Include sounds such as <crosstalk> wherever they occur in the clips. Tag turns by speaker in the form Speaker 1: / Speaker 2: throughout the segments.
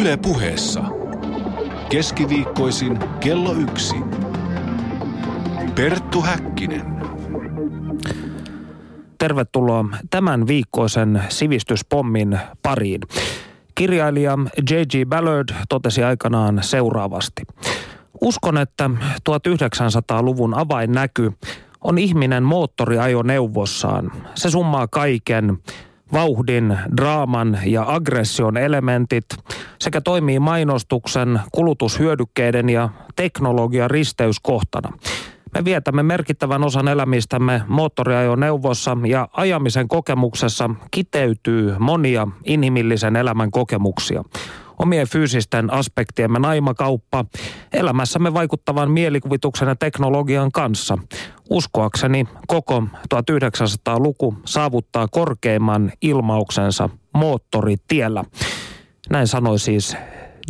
Speaker 1: Yle puheessa. Keskiviikkoisin kello yksi. Perttu Häkkinen.
Speaker 2: Tervetuloa tämän viikkoisen sivistyspommin pariin. Kirjailija J.G. Ballard totesi aikanaan seuraavasti. Uskon, että 1900-luvun avainnäky on ihminen moottoriajoneuvossaan. Se summaa kaiken, vauhdin, draaman ja aggression elementit sekä toimii mainostuksen, kulutushyödykkeiden ja teknologian risteyskohtana. Me vietämme merkittävän osan elämistämme moottoriajoneuvossa ja ajamisen kokemuksessa kiteytyy monia inhimillisen elämän kokemuksia omien fyysisten aspektiemme naimakauppa elämässämme vaikuttavan mielikuvituksen ja teknologian kanssa. Uskoakseni koko 1900-luku saavuttaa korkeimman ilmauksensa moottoritiellä. Näin sanoi siis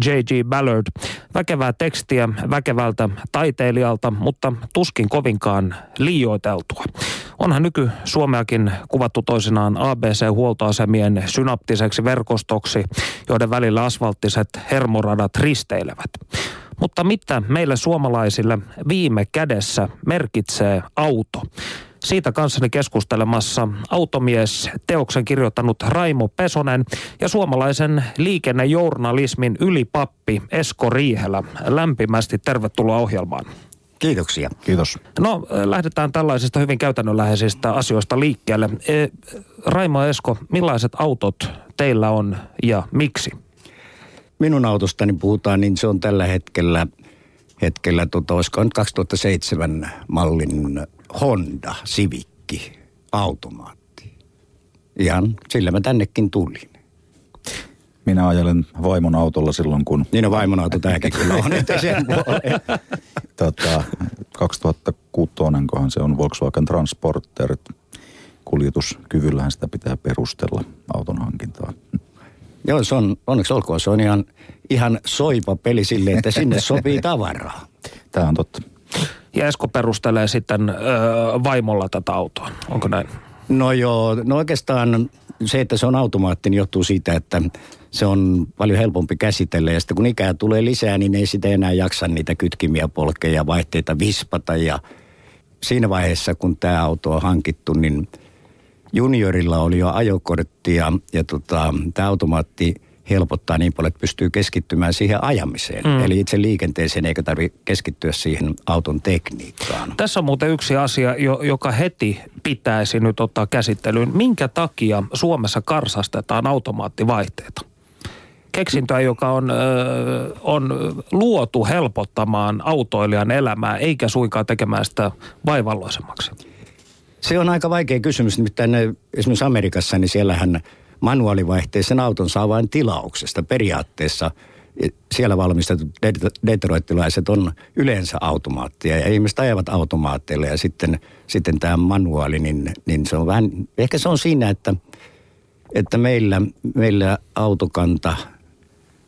Speaker 2: J.G. Ballard. Väkevää tekstiä väkevältä taiteilijalta, mutta tuskin kovinkaan liioiteltua. Onhan nyky-Suomeakin kuvattu toisinaan ABC-huoltoasemien synaptiseksi verkostoksi, joiden välillä asfalttiset hermoradat risteilevät. Mutta mitä meille suomalaisille viime kädessä merkitsee auto? Siitä kanssani keskustelemassa automies teoksen kirjoittanut Raimo Pesonen ja suomalaisen liikennejournalismin ylipappi Esko Riihelä. Lämpimästi tervetuloa ohjelmaan.
Speaker 3: Kiitoksia.
Speaker 4: Kiitos.
Speaker 2: No lähdetään tällaisista hyvin käytännönläheisistä asioista liikkeelle. E, Raimo Esko, millaiset autot teillä on ja miksi?
Speaker 3: Minun autostani puhutaan, niin se on tällä hetkellä, hetkellä tota, olisiko nyt 2007 mallin Honda Civic automaatti. Ihan sillä mä tännekin tulin.
Speaker 4: Minä ajelen vaimon autolla silloin, kun...
Speaker 3: Niin on vaimon auto tämäkin kyllä on, että sen <laughs>
Speaker 4: tota, 2006 kohan se on Volkswagen Transporter. Kuljetuskyvyllähän sitä pitää perustella auton hankintaa.
Speaker 3: Joo, se on, onneksi olkoon, se on ihan, ihan soipa peli sille, että sinne sopii tavaraa.
Speaker 4: Tämä on totta.
Speaker 2: Ja Esko perustelee sitten ö, vaimolla tätä autoa, onko näin?
Speaker 3: No joo, no oikeastaan se, että se on automaatti, niin johtuu siitä, että se on paljon helpompi käsitellä. Ja sitten kun ikää tulee lisää, niin ei sitä enää jaksa niitä kytkimiä polkeja, vaihteita vispata. Ja siinä vaiheessa, kun tämä auto on hankittu, niin juniorilla oli jo ajokortti ja, ja tota, tämä automaatti helpottaa niin paljon, että pystyy keskittymään siihen ajamiseen. Mm. Eli itse liikenteeseen eikä tarvitse keskittyä siihen auton tekniikkaan.
Speaker 2: Tässä on muuten yksi asia, joka heti pitäisi nyt ottaa käsittelyyn. Minkä takia Suomessa karsastetaan automaattivaihteita? keksintöä, joka on, on luotu helpottamaan autoilijan elämää, eikä suinkaan tekemään sitä vaivalloisemmaksi?
Speaker 3: Se on aika vaikea kysymys. Nimittäin esimerkiksi Amerikassa, niin siellähän manuaalivaihteisen auton saa vain tilauksesta. Periaatteessa siellä valmistetut detroittilaiset on yleensä automaattia ja ihmiset ajavat automaatteille ja sitten, sitten tämä manuaali, niin, niin se on vähän, ehkä se on siinä, että, että meillä, meillä autokanta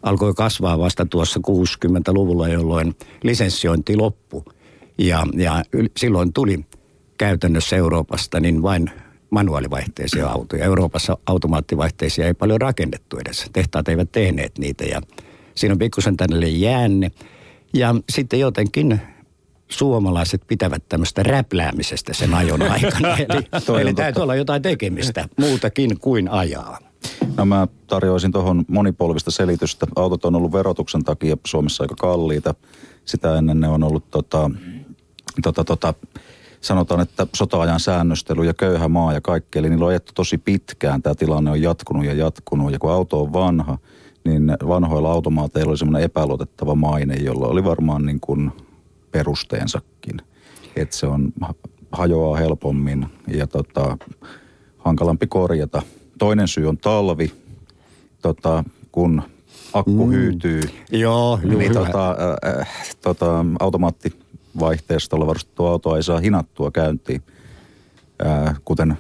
Speaker 3: alkoi kasvaa vasta tuossa 60-luvulla, jolloin lisenssiointi loppui. Ja, ja silloin tuli käytännössä Euroopasta niin vain manuaalivaihteisia autoja. Euroopassa automaattivaihteisia ei paljon rakennettu edes. Tehtaat eivät tehneet niitä ja siinä on pikkusen tänne jäänne. Ja sitten jotenkin suomalaiset pitävät tämmöistä räpläämisestä sen ajon <laughs> aikana. Eli, eli täytyy olla jotain tekemistä muutakin kuin ajaa.
Speaker 4: No mä tarjoaisin tuohon monipolvista selitystä. Autot on ollut verotuksen takia Suomessa aika kalliita. Sitä ennen ne on ollut tota, tota, tota, sanotaan, että sota-ajan säännöstely ja köyhä maa ja kaikki. Eli niillä on ajettu tosi pitkään. Tämä tilanne on jatkunut ja jatkunut. Ja kun auto on vanha, niin vanhoilla automaateilla oli semmoinen epäluotettava maine, jolla oli varmaan niin kuin perusteensakin. Että se on, hajoaa helpommin ja tota, hankalampi korjata – Toinen syy on talvi, tota, kun akku mm. hyytyy.
Speaker 3: Joo,
Speaker 4: niin tota, äh, tota, automaattivaihteestolla varustettu auto ei saa hinattua käyntiin, äh, kuten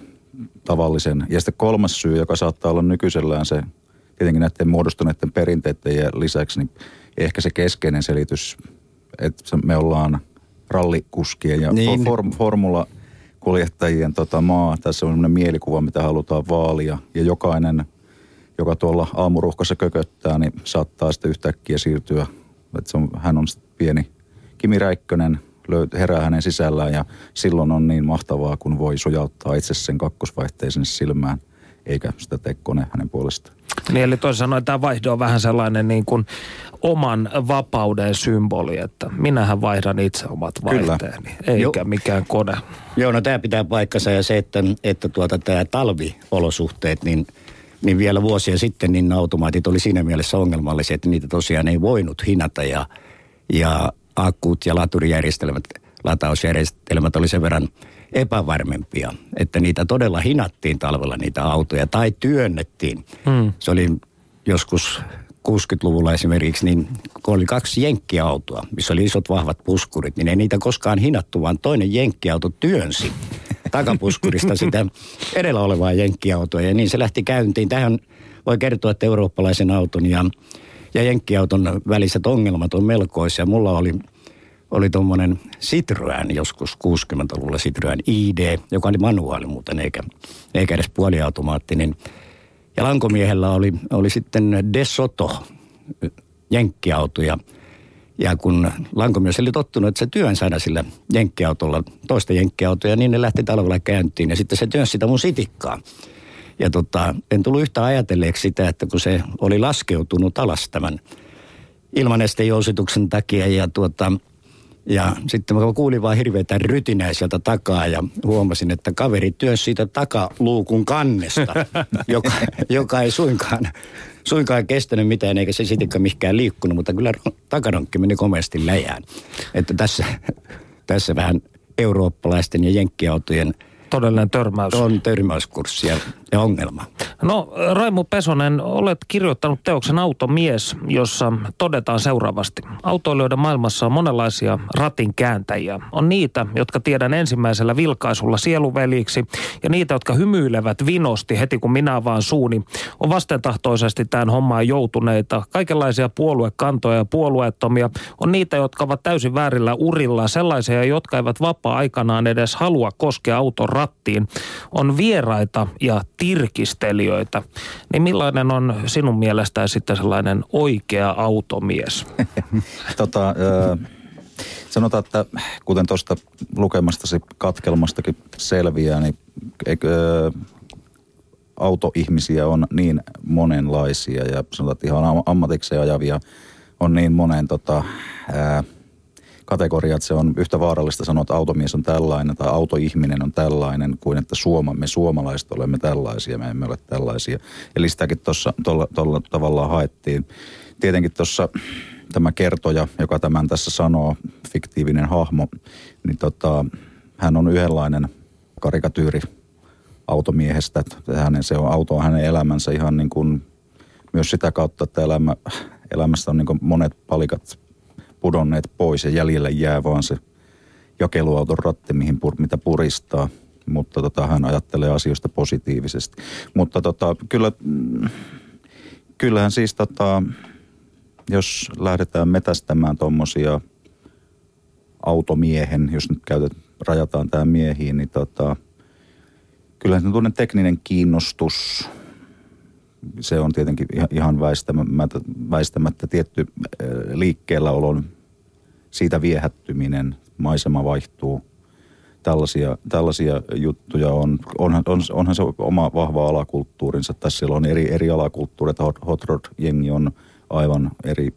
Speaker 4: tavallisen. Ja sitten kolmas syy, joka saattaa olla nykyisellään se, tietenkin näiden muodostuneiden perinteiden lisäksi, niin ehkä se keskeinen selitys, että me ollaan rallikuskien ja niin. form, formula kuljettajien tota maa. Tässä on sellainen mielikuva, mitä halutaan vaalia. Ja jokainen joka tuolla aamuruuhkassa kököttää, niin saattaa sitten yhtäkkiä siirtyä. Että se on, hän on sitten pieni Kimi Räikkönen, löyt, herää hänen sisällään ja silloin on niin mahtavaa, kun voi sujauttaa itse sen kakkosvaihteisen silmään, eikä sitä tee kone hänen puolestaan.
Speaker 2: Niin eli toisin sanoen tämä vaihdo on vähän sellainen niin kuin oman vapauden symboli, että minähän vaihdan itse omat vaihteeni, eikä jo. mikään kone.
Speaker 3: Joo, no tämä pitää paikkansa ja se, että, että tuota, tämä talviolosuhteet, niin, niin vielä vuosia sitten niin automaatit oli siinä mielessä ongelmallisia, että niitä tosiaan ei voinut hinata ja, ja akkuut ja laturijärjestelmät, latausjärjestelmät oli sen verran epävarmempia, että niitä todella hinattiin talvella niitä autoja tai työnnettiin. Hmm. Se oli joskus 60-luvulla esimerkiksi, niin kun oli kaksi jenkkiautoa, missä oli isot vahvat puskurit, niin ei niitä koskaan hinattu, vaan toinen jenkkiauto työnsi takapuskurista <laughs> sitä edellä olevaa jenkkiautoa. Ja niin se lähti käyntiin. Tähän voi kertoa, että eurooppalaisen auton ja, ja jenkkiauton väliset ongelmat on melkoisia. Mulla oli oli tuommoinen Citroen joskus 60-luvulla Citroen ID, joka oli manuaali muuten eikä, eikä edes puoliautomaattinen. Ja lankomiehellä oli, oli sitten De Soto, jenkkiauto ja, ja kun lankomies oli tottunut, että se työn saada sillä jenkkiautolla, toista jenkkiautoa, niin ne lähti talvella käyntiin ja sitten se työnsi sitä mun sitikkaa. Ja tota, en tullut yhtä ajatelleeksi sitä, että kun se oli laskeutunut alas tämän ilmanestejousituksen takia ja tuota, ja sitten mä kuulin vaan hirveätä rytinää sieltä takaa ja huomasin, että kaveri työsi siitä takaluukun kannesta, <laughs> joka, joka ei suinkaan, suinkaan kestänyt mitään eikä se sitikka mihinkään liikkunut, mutta kyllä takaronkki meni komeasti läjään. Että tässä, tässä vähän eurooppalaisten ja jenkkiautojen –
Speaker 2: todellinen törmäys.
Speaker 3: On törmäyskurssi ja, ja ongelma.
Speaker 2: No Raimu Pesonen, olet kirjoittanut teoksen Automies, jossa todetaan seuraavasti. Autoilijoiden maailmassa on monenlaisia ratin kääntäjiä. On niitä, jotka tiedän ensimmäisellä vilkaisulla sieluveliksi ja niitä, jotka hymyilevät vinosti heti kun minä vaan suuni. On vastentahtoisesti tähän hommaan joutuneita. Kaikenlaisia puoluekantoja ja puolueettomia. On niitä, jotka ovat täysin väärillä urilla. Sellaisia, jotka eivät vapaa-aikanaan edes halua koskea auton rattiin, on vieraita ja tirkistelijöitä. Niin millainen on sinun mielestäsi sitten sellainen oikea automies? <laughs>
Speaker 4: tota, sanotaan, että kuten tuosta lukemastasi katkelmastakin selviää, niin eikö, autoihmisiä on niin monenlaisia ja sanotaan, että ihan ammatikseen ajavia on niin monen tota, ää, kategoria, että se on yhtä vaarallista sanoa, että automies on tällainen tai autoihminen on tällainen, kuin että Suoma, me suomalaiset olemme tällaisia, me emme ole tällaisia. Eli sitäkin tuossa tuolla tavallaan haettiin. Tietenkin tuossa tämä kertoja, joka tämän tässä sanoo, fiktiivinen hahmo, niin tota, hän on yhdenlainen karikatyyri automiehestä. Hänen, se on, auto on hänen elämänsä ihan niin kuin myös sitä kautta, että elämä, elämässä on niin kuin monet palikat pudonneet pois ja jäljelle jää vaan se jakeluauton ratti, mihin pur, mitä puristaa. Mutta tota, hän ajattelee asioista positiivisesti. Mutta tota, kyllä, kyllähän siis tota, jos lähdetään metästämään tuommoisia automiehen, jos nyt käytet, rajataan tämä miehiin, niin tota, kyllähän se tekninen kiinnostus, se on tietenkin ihan väistämättä, väistämättä tietty liikkeellä olon siitä viehättyminen, maisema vaihtuu. Tällaisia, tällaisia juttuja on. Onhan, on, onhan se oma vahva alakulttuurinsa. Tässä siellä on eri, eri alakulttuurit. Hot, hot Rod-jengi on aivan eri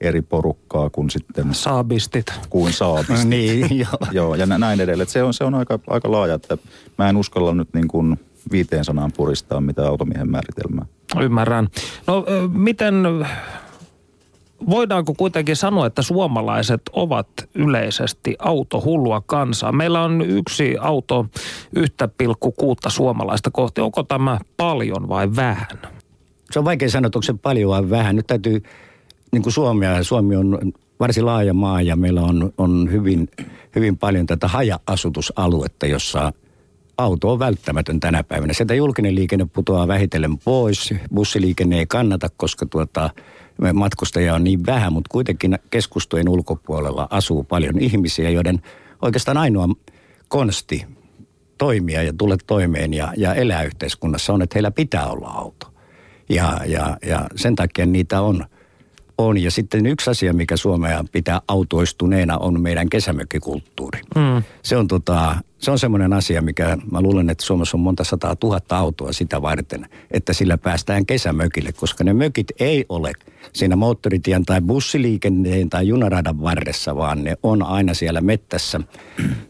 Speaker 4: eri porukkaa kuin sitten...
Speaker 2: Saabistit.
Speaker 4: Kuin saabistit. <laughs>
Speaker 3: niin, joo.
Speaker 4: joo. ja näin edelleen. Se on, se on aika, aika laaja, että mä en uskalla nyt niin kuin viiteen sanaan puristaa mitä automiehen määritelmää.
Speaker 2: Ymmärrän. No miten voidaanko kuitenkin sanoa, että suomalaiset ovat yleisesti autohullua kansaa? Meillä on yksi auto 1,6 suomalaista kohti. Onko tämä paljon vai vähän?
Speaker 3: Se on vaikea sanoa, onko se paljon vai vähän. Nyt täytyy, niin kuin Suomea, Suomi on varsin laaja maa ja meillä on, on hyvin, hyvin paljon tätä haja-asutusaluetta, jossa auto on välttämätön tänä päivänä. Sieltä julkinen liikenne putoaa vähitellen pois. Bussiliikenne ei kannata, koska tuota, matkustajia on niin vähän, mutta kuitenkin keskustojen ulkopuolella asuu paljon ihmisiä, joiden oikeastaan ainoa konsti toimia ja tulla toimeen ja, ja elää yhteiskunnassa on, että heillä pitää olla auto. Ja, ja, ja sen takia niitä on, on. Ja sitten yksi asia, mikä Suomea pitää autoistuneena, on meidän kesämökkikulttuuri. Mm. Se on, tota, se on semmoinen asia, mikä mä luulen, että Suomessa on monta sataa tuhatta autoa sitä varten, että sillä päästään kesämökille, koska ne mökit ei ole siinä moottoritien tai bussiliikenteen tai junaradan varressa, vaan ne on aina siellä mettässä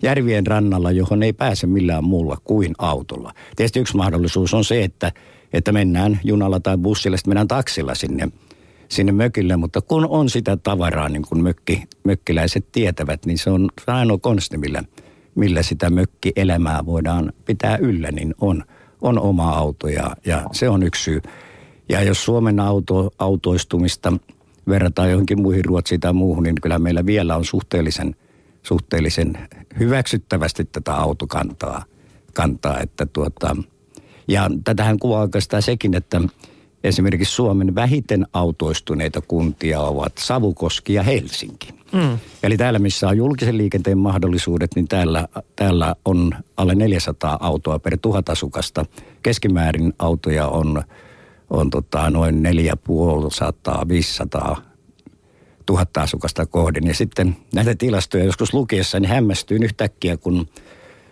Speaker 3: järvien rannalla, johon ei pääse millään muulla kuin autolla. Tietysti yksi mahdollisuus on se, että, että mennään junalla tai bussilla, sitten mennään taksilla sinne sinne mökille, mutta kun on sitä tavaraa, niin kuin mökki, mökkiläiset tietävät, niin se on, ainoa konsti, millä, millä sitä mökkielämää voidaan pitää yllä, niin on, on oma auto ja, ja se on yksi syy. Ja jos Suomen auto, autoistumista verrataan johonkin muihin Ruotsiin tai muuhun, niin kyllä meillä vielä on suhteellisen, suhteellisen hyväksyttävästi tätä autokantaa. Kantaa, että tuota, ja tätähän kuvaa oikeastaan sekin, että esimerkiksi Suomen vähiten autoistuneita kuntia ovat Savukoski ja Helsinki. Mm. Eli täällä, missä on julkisen liikenteen mahdollisuudet, niin täällä, täällä on alle 400 autoa per tuhat asukasta. Keskimäärin autoja on, on tota noin 450-500 tuhatta asukasta kohden. Ja sitten näitä tilastoja joskus lukiessa niin hämmästyin yhtäkkiä, kun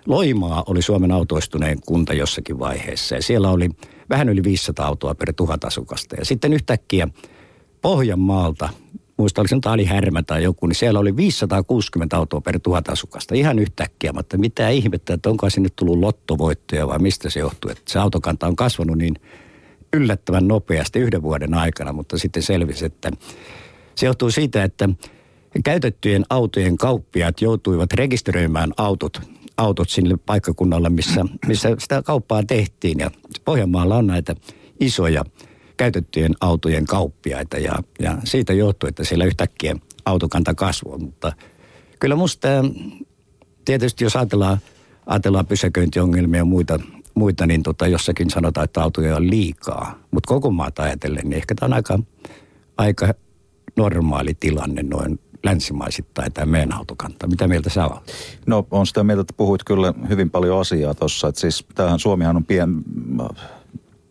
Speaker 3: Loimaa oli Suomen autoistuneen kunta jossakin vaiheessa. Ja siellä oli vähän yli 500 autoa per tuhat asukasta. Ja sitten yhtäkkiä Pohjanmaalta, muista oliko se Ali Härmä tai joku, niin siellä oli 560 autoa per tuhat asukasta. Ihan yhtäkkiä, mutta mitä ihmettä, että onko sinne tullut lottovoittoja vai mistä se johtuu, että se autokanta on kasvanut niin yllättävän nopeasti yhden vuoden aikana, mutta sitten selvisi, että se johtuu siitä, että käytettyjen autojen kauppiaat joutuivat rekisteröimään autot autot sinne paikkakunnalle, missä, missä sitä kauppaa tehtiin. Ja Pohjanmaalla on näitä isoja käytettyjen autojen kauppiaita ja, ja siitä johtuu, että siellä yhtäkkiä autokanta kasvoi. Mutta kyllä musta tietysti jos ajatellaan, ajatellaan pysäköintiongelmia ja muita, muita niin tota, jossakin sanotaan, että autoja on liikaa. Mutta koko maata ajatellen, niin ehkä tämä on aika, aika normaali tilanne noin länsimaisittain tämä meidän autokanta. Mitä mieltä sä olet?
Speaker 4: No on sitä mieltä, että puhuit kyllä hyvin paljon asiaa tuossa. Että siis tämähän Suomihan on pien,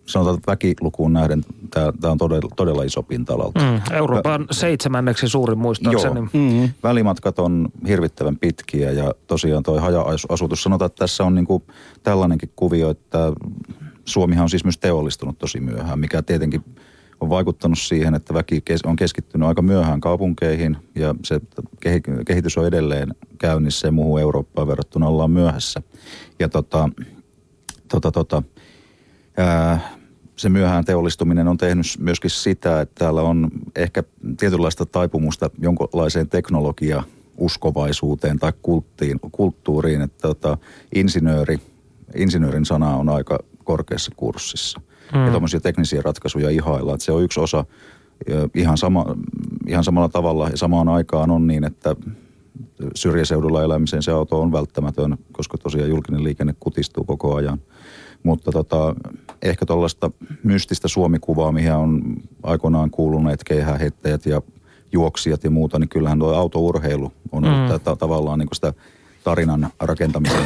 Speaker 4: sanotaan että väkilukuun nähden, tämä, tämä on todella, todella iso pinta-alalta.
Speaker 2: Mm, Euroopan Vä- seitsemänneksi suurin muistaakseni.
Speaker 4: Joo, mm-hmm. välimatkat on hirvittävän pitkiä ja tosiaan toi haja-asutus, sanotaan, että tässä on niinku tällainenkin kuvio, että Suomihan on siis myös teollistunut tosi myöhään, mikä tietenkin – on vaikuttanut siihen, että väki on keskittynyt aika myöhään kaupunkeihin ja se kehitys on edelleen käynnissä ja muuhun Eurooppaan verrattuna ollaan myöhässä. Ja tota, tota, tota, ää, se myöhään teollistuminen on tehnyt myöskin sitä, että täällä on ehkä tietynlaista taipumusta jonkinlaiseen teknologia uskovaisuuteen tai kulttiin, kulttuuriin, että tota, insinööri, insinöörin sana on aika korkeassa kurssissa mm. ja tuommoisia teknisiä ratkaisuja ihailla. Että se on yksi osa ihan, sama, ihan samalla tavalla ja samaan aikaan on niin, että syrjäseudulla elämiseen se auto on välttämätön, koska tosiaan julkinen liikenne kutistuu koko ajan. Mutta tota, ehkä tuollaista mystistä suomikuvaa, mihin on aikoinaan kuuluneet keihäheittäjät ja juoksijat ja muuta, niin kyllähän tuo autourheilu on ollut mm. t- tavallaan niin sitä tarinan rakentamisen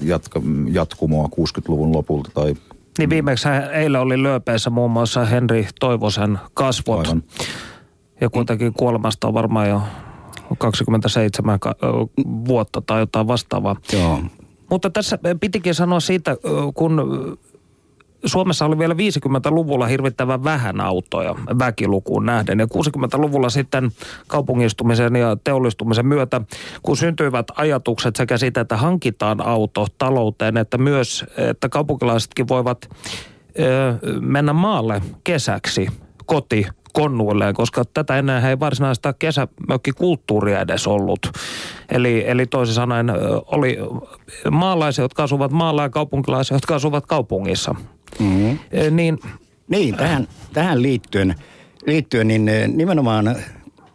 Speaker 4: jatka, jatkumoa 60-luvun lopulta tai
Speaker 2: niin viimeksi eilen oli lööpeissä muun muassa Henri Toivosen kasvot. Aivan. Ja kuitenkin kuolemasta on varmaan jo 27 vuotta tai jotain vastaavaa.
Speaker 3: Joo.
Speaker 2: Mutta tässä pitikin sanoa siitä, kun Suomessa oli vielä 50-luvulla hirvittävän vähän autoja väkilukuun nähden. Ja 60-luvulla sitten kaupungistumisen ja teollistumisen myötä, kun syntyivät ajatukset sekä siitä, että hankitaan auto talouteen, että myös, että kaupunkilaisetkin voivat mennä maalle kesäksi koti konnuilleen, koska tätä ennen ei varsinaista kesämökkikulttuuria edes ollut. Eli, eli toisin sanoen oli maalaisia, jotka asuvat maalla ja kaupunkilaisia, jotka asuvat kaupungissa. Mm-hmm. Niin,
Speaker 3: niin tähän, tähän liittyen, liittyen, niin nimenomaan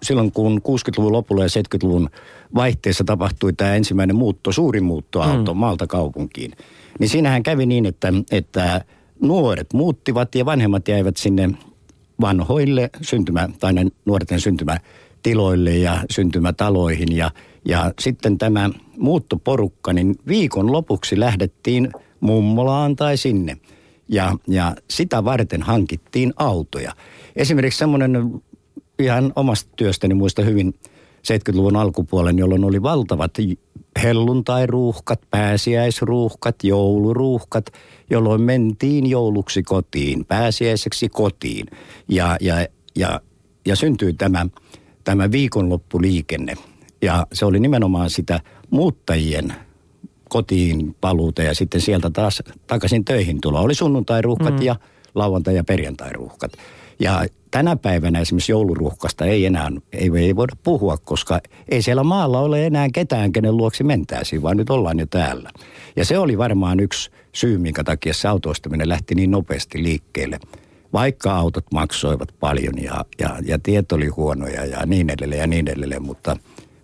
Speaker 3: silloin kun 60-luvun lopulla ja 70-luvun vaihteessa tapahtui tämä ensimmäinen muutto, suuri muuttoaalto mm. maalta kaupunkiin, niin siinähän kävi niin, että, että nuoret muuttivat ja vanhemmat jäivät sinne vanhoille syntymä, tai nuorten syntymätiloille ja syntymätaloihin. Ja, ja sitten tämä muuttoporukka, niin viikon lopuksi lähdettiin mummolaan tai sinne. Ja, ja sitä varten hankittiin autoja. Esimerkiksi semmoinen ihan omasta työstäni muista hyvin 70-luvun alkupuolen, jolloin oli valtavat helluntairuuhkat, pääsiäisruuhkat, jouluruuhkat, jolloin mentiin jouluksi kotiin, pääsiäiseksi kotiin. Ja, ja, ja, ja syntyi tämä, tämä viikonloppuliikenne. Ja se oli nimenomaan sitä muuttajien kotiin paluuta ja sitten sieltä taas takaisin töihin tulo. Oli sunnuntairuuhkat mm. ja lauantai- ja perjantairuuhkat. Ja tänä päivänä esimerkiksi jouluruuhkasta ei enää, ei, ei voida puhua, koska ei siellä maalla ole enää ketään, kenen luoksi mentäisiin, vaan nyt ollaan jo täällä. Ja se oli varmaan yksi syy, minkä takia se autoistaminen lähti niin nopeasti liikkeelle. Vaikka autot maksoivat paljon ja, ja, ja tiet oli huonoja ja niin edelleen ja niin edelleen, mutta,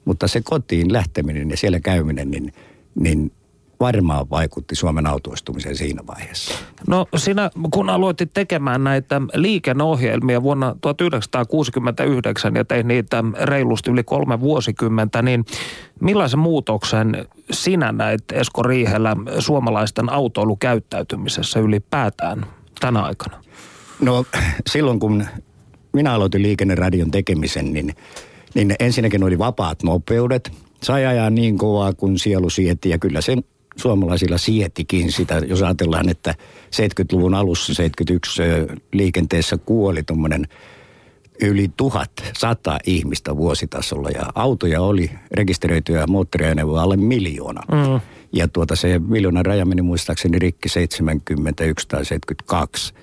Speaker 3: mutta se kotiin lähteminen ja siellä käyminen, niin, niin varmaan vaikutti Suomen autoistumiseen siinä vaiheessa?
Speaker 2: No sinä, kun aloitit tekemään näitä liikenneohjelmia vuonna 1969 ja teit niitä reilusti yli kolme vuosikymmentä, niin millaisen muutoksen sinä näit Esko Riihelä suomalaisten autoilukäyttäytymisessä ylipäätään tänä aikana?
Speaker 3: No silloin kun minä aloitin liikenneradion tekemisen, niin, niin ensinnäkin oli vapaat nopeudet. Sai ajaa niin kovaa kuin sielu sieti ja kyllä sen suomalaisilla sietikin sitä, jos ajatellaan, että 70-luvun alussa 71 liikenteessä kuoli tuommoinen yli 1100 ihmistä vuositasolla ja autoja oli rekisteröityjä moottoriajoneuvoja alle miljoona. Mm. Ja tuota se miljoonan raja meni muistaakseni rikki 71 tai 72.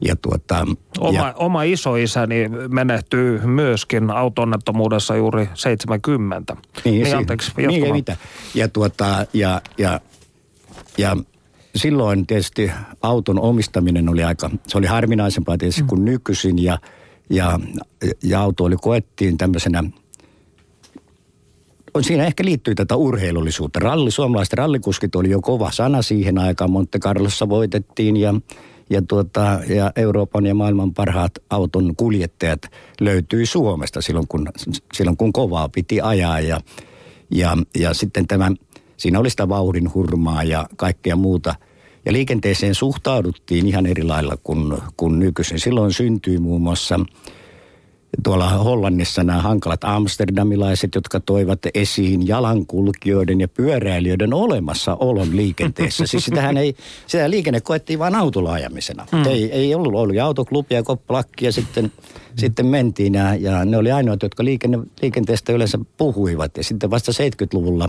Speaker 3: Ja tuota,
Speaker 2: oma, ja, oma isoisäni menehtyy myöskin autonnettomuudessa juuri 70.
Speaker 3: Niin, niin anteeksi, niin, ei mitään. Ja, tuota, ja, ja ja silloin tietysti auton omistaminen oli aika, se oli harvinaisempaa tietysti mm. kuin nykyisin ja, ja, ja auto oli koettiin tämmöisenä siinä ehkä liittyy tätä urheilullisuutta. Ralli, suomalaiset rallikuskit oli jo kova sana siihen aikaan. Monte Carlossa voitettiin ja, ja, tuota, ja Euroopan ja maailman parhaat auton kuljettajat löytyi Suomesta silloin, kun, silloin kun kovaa piti ajaa. Ja, ja, ja sitten tämä Siinä oli sitä vauhdin hurmaa ja kaikkea muuta. Ja liikenteeseen suhtauduttiin ihan eri lailla kuin, kuin nykyisin. Silloin syntyi muun muassa tuolla Hollannissa nämä hankalat amsterdamilaiset, jotka toivat esiin jalankulkijoiden ja pyöräilijöiden olemassaolon liikenteessä. Siis sitähän ei, sitä liikenne koettiin vain autolla ajamisena. Mm. Ei, ei ollut, ollut autoklubia, koppalakki ja sitten, mm. sitten mentiin ja, ja ne oli ainoat, jotka liikenne, liikenteestä yleensä puhuivat. Ja sitten vasta 70-luvulla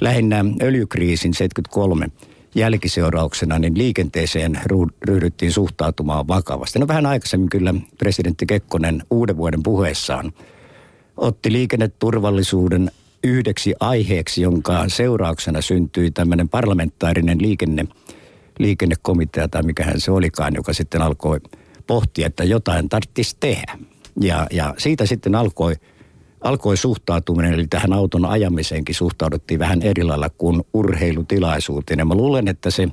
Speaker 3: lähinnä öljykriisin 73 jälkiseurauksena niin liikenteeseen ryhdyttiin suhtautumaan vakavasti. No vähän aikaisemmin kyllä presidentti Kekkonen uuden vuoden puheessaan otti liikenneturvallisuuden yhdeksi aiheeksi, jonka seurauksena syntyi tämmöinen parlamentaarinen liikenne, liikennekomitea tai mikähän se olikaan, joka sitten alkoi pohtia, että jotain tarvitsisi tehdä. Ja, ja siitä sitten alkoi alkoi suhtautuminen, eli tähän auton ajamiseenkin suhtauduttiin vähän eri lailla kuin urheilutilaisuuteen. Ja mä luulen, että se,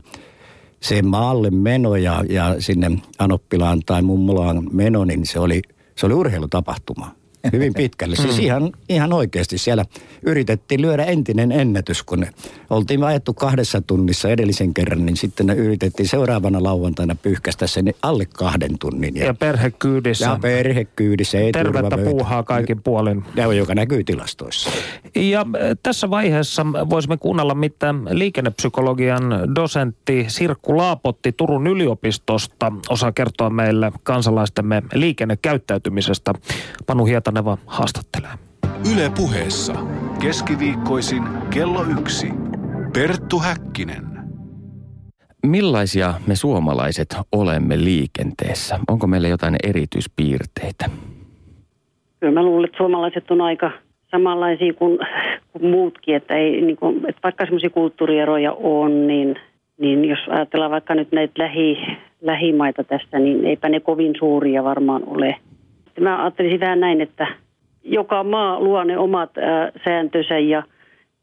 Speaker 3: se maalle meno ja, ja sinne Anoppilaan tai Mummolaan meno, niin se oli, se oli urheilutapahtuma hyvin pitkälle. Siis ihan, ihan oikeasti siellä yritettiin lyödä entinen ennätys, kun oltiin ajettu kahdessa tunnissa edellisen kerran, niin sitten yritettiin seuraavana lauantaina pyyhkästä sen alle kahden tunnin.
Speaker 2: Ja, ja perhekyydissä.
Speaker 3: Ja perhekyydissä. Ei
Speaker 2: Tervettä puuhaa kaikin puolin.
Speaker 3: Ja joka näkyy tilastoissa.
Speaker 2: Ja äh, tässä vaiheessa voisimme kuunnella, mitä liikennepsykologian dosentti Sirkku Laapotti Turun yliopistosta osaa kertoa meille kansalaistemme liikennekäyttäytymisestä. Panu Hietanen Kanerva haastattelee.
Speaker 1: Yle puheessa. Keskiviikkoisin kello yksi. Perttu Häkkinen.
Speaker 5: Millaisia me suomalaiset olemme liikenteessä? Onko meillä jotain erityispiirteitä?
Speaker 6: Kyllä mä luulen, että suomalaiset on aika samanlaisia kuin, kuin muutkin, että, ei, niin kuin, että vaikka semmoisia kulttuurieroja on, niin, niin jos ajatellaan vaikka nyt näitä lähi, lähimaita tässä, niin eipä ne kovin suuria varmaan ole – mä ajattelisin vähän näin, että joka maa luo ne omat ää, sääntönsä ja,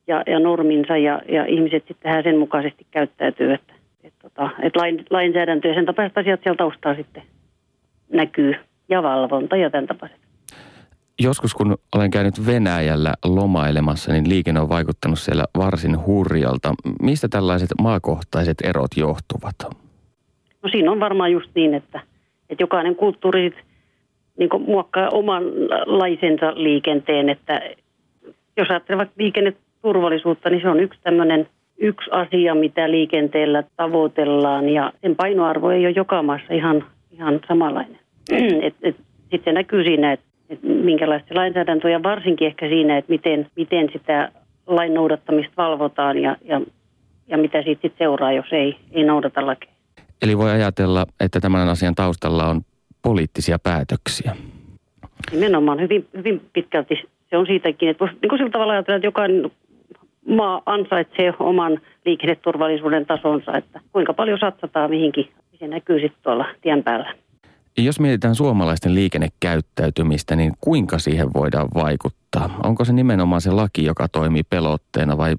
Speaker 6: ja, ja norminsa ja, ja ihmiset sitten sen mukaisesti käyttäytyy. Että, et, tota, et lain, lainsäädäntö ja sen tapaiset asiat siellä taustaa sitten näkyy ja valvonta ja tämän tapaiset.
Speaker 5: Joskus kun olen käynyt Venäjällä lomailemassa, niin liikenne on vaikuttanut siellä varsin hurjalta. Mistä tällaiset maakohtaiset erot johtuvat?
Speaker 6: No siinä on varmaan just niin, että, että jokainen kulttuuri niin muokkaa oman laisensa liikenteen, että jos ajattelee vaikka liikenneturvallisuutta, niin se on yksi tämmöinen yksi asia, mitä liikenteellä tavoitellaan ja sen painoarvo ei ole joka maassa ihan, ihan samanlainen. <clears throat> et, et, Sitten se näkyy siinä, että et minkälaista lainsäädäntöä ja varsinkin ehkä siinä, että miten, miten sitä lain noudattamista valvotaan ja, ja, ja mitä siitä sit seuraa, jos ei, ei noudata lakeja.
Speaker 5: Eli voi ajatella, että tämän asian taustalla on poliittisia päätöksiä.
Speaker 6: Nimenomaan hyvin, hyvin pitkälti se on siitäkin, että niin kuin sillä tavalla ajatella, että jokainen maa ansaitsee oman liikenneturvallisuuden tasonsa, että kuinka paljon satsataan mihinkin, se näkyy sitten tuolla tien päällä.
Speaker 5: Jos mietitään suomalaisten liikennekäyttäytymistä, niin kuinka siihen voidaan vaikuttaa? Onko se nimenomaan se laki, joka toimii pelotteena vai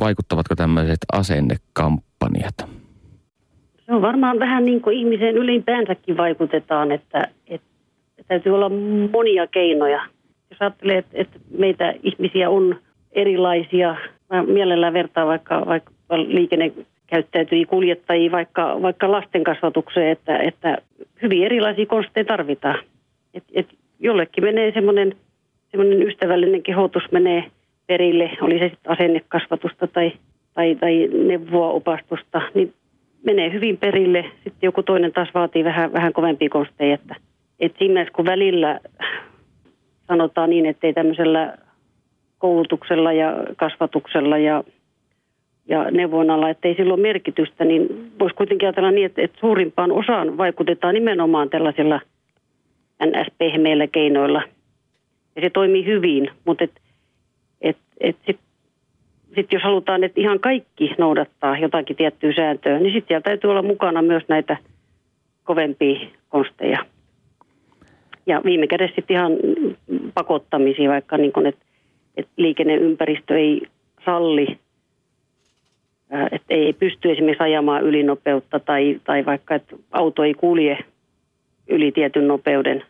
Speaker 5: vaikuttavatko tämmöiset asennekampanjat?
Speaker 6: On varmaan vähän niin kuin ihmisen ylipäänsäkin vaikutetaan, että, että täytyy olla monia keinoja. Jos ajattelee, että, meitä ihmisiä on erilaisia, mä mielellään vertaan vaikka, vaikka liikennekäyttäytyjiä, kuljettajia, vaikka, vaikka lasten kasvatukseen, että, että hyvin erilaisia konsteja tarvitaan. Et, et jollekin menee semmoinen, semmoinen ystävällinen kehotus menee perille, oli se sitten asennekasvatusta tai, tai, tai neuvoa opastusta, niin menee hyvin perille. Sitten joku toinen taas vaatii vähän, vähän kovempia konsteja, että, että siinä mielessä kun välillä sanotaan niin, että ei tämmöisellä koulutuksella ja kasvatuksella ja, ja neuvonnalla, että ei sillä ole merkitystä, niin voisi kuitenkin ajatella niin, että, että suurimpaan osaan vaikutetaan nimenomaan tällaisilla NS-pehmeillä keinoilla. Ja se toimii hyvin, mutta et, et, et sitten sit jos halutaan, että ihan kaikki noudattaa jotakin tiettyä sääntöä, niin sitten täytyy olla mukana myös näitä kovempia konsteja. Ja viime kädessä sitten ihan pakottamisia, vaikka niin kun, että että liikenneympäristö ei salli, että ei pysty esimerkiksi ajamaan ylinopeutta tai, tai vaikka, että auto ei kulje yli tietyn nopeuden.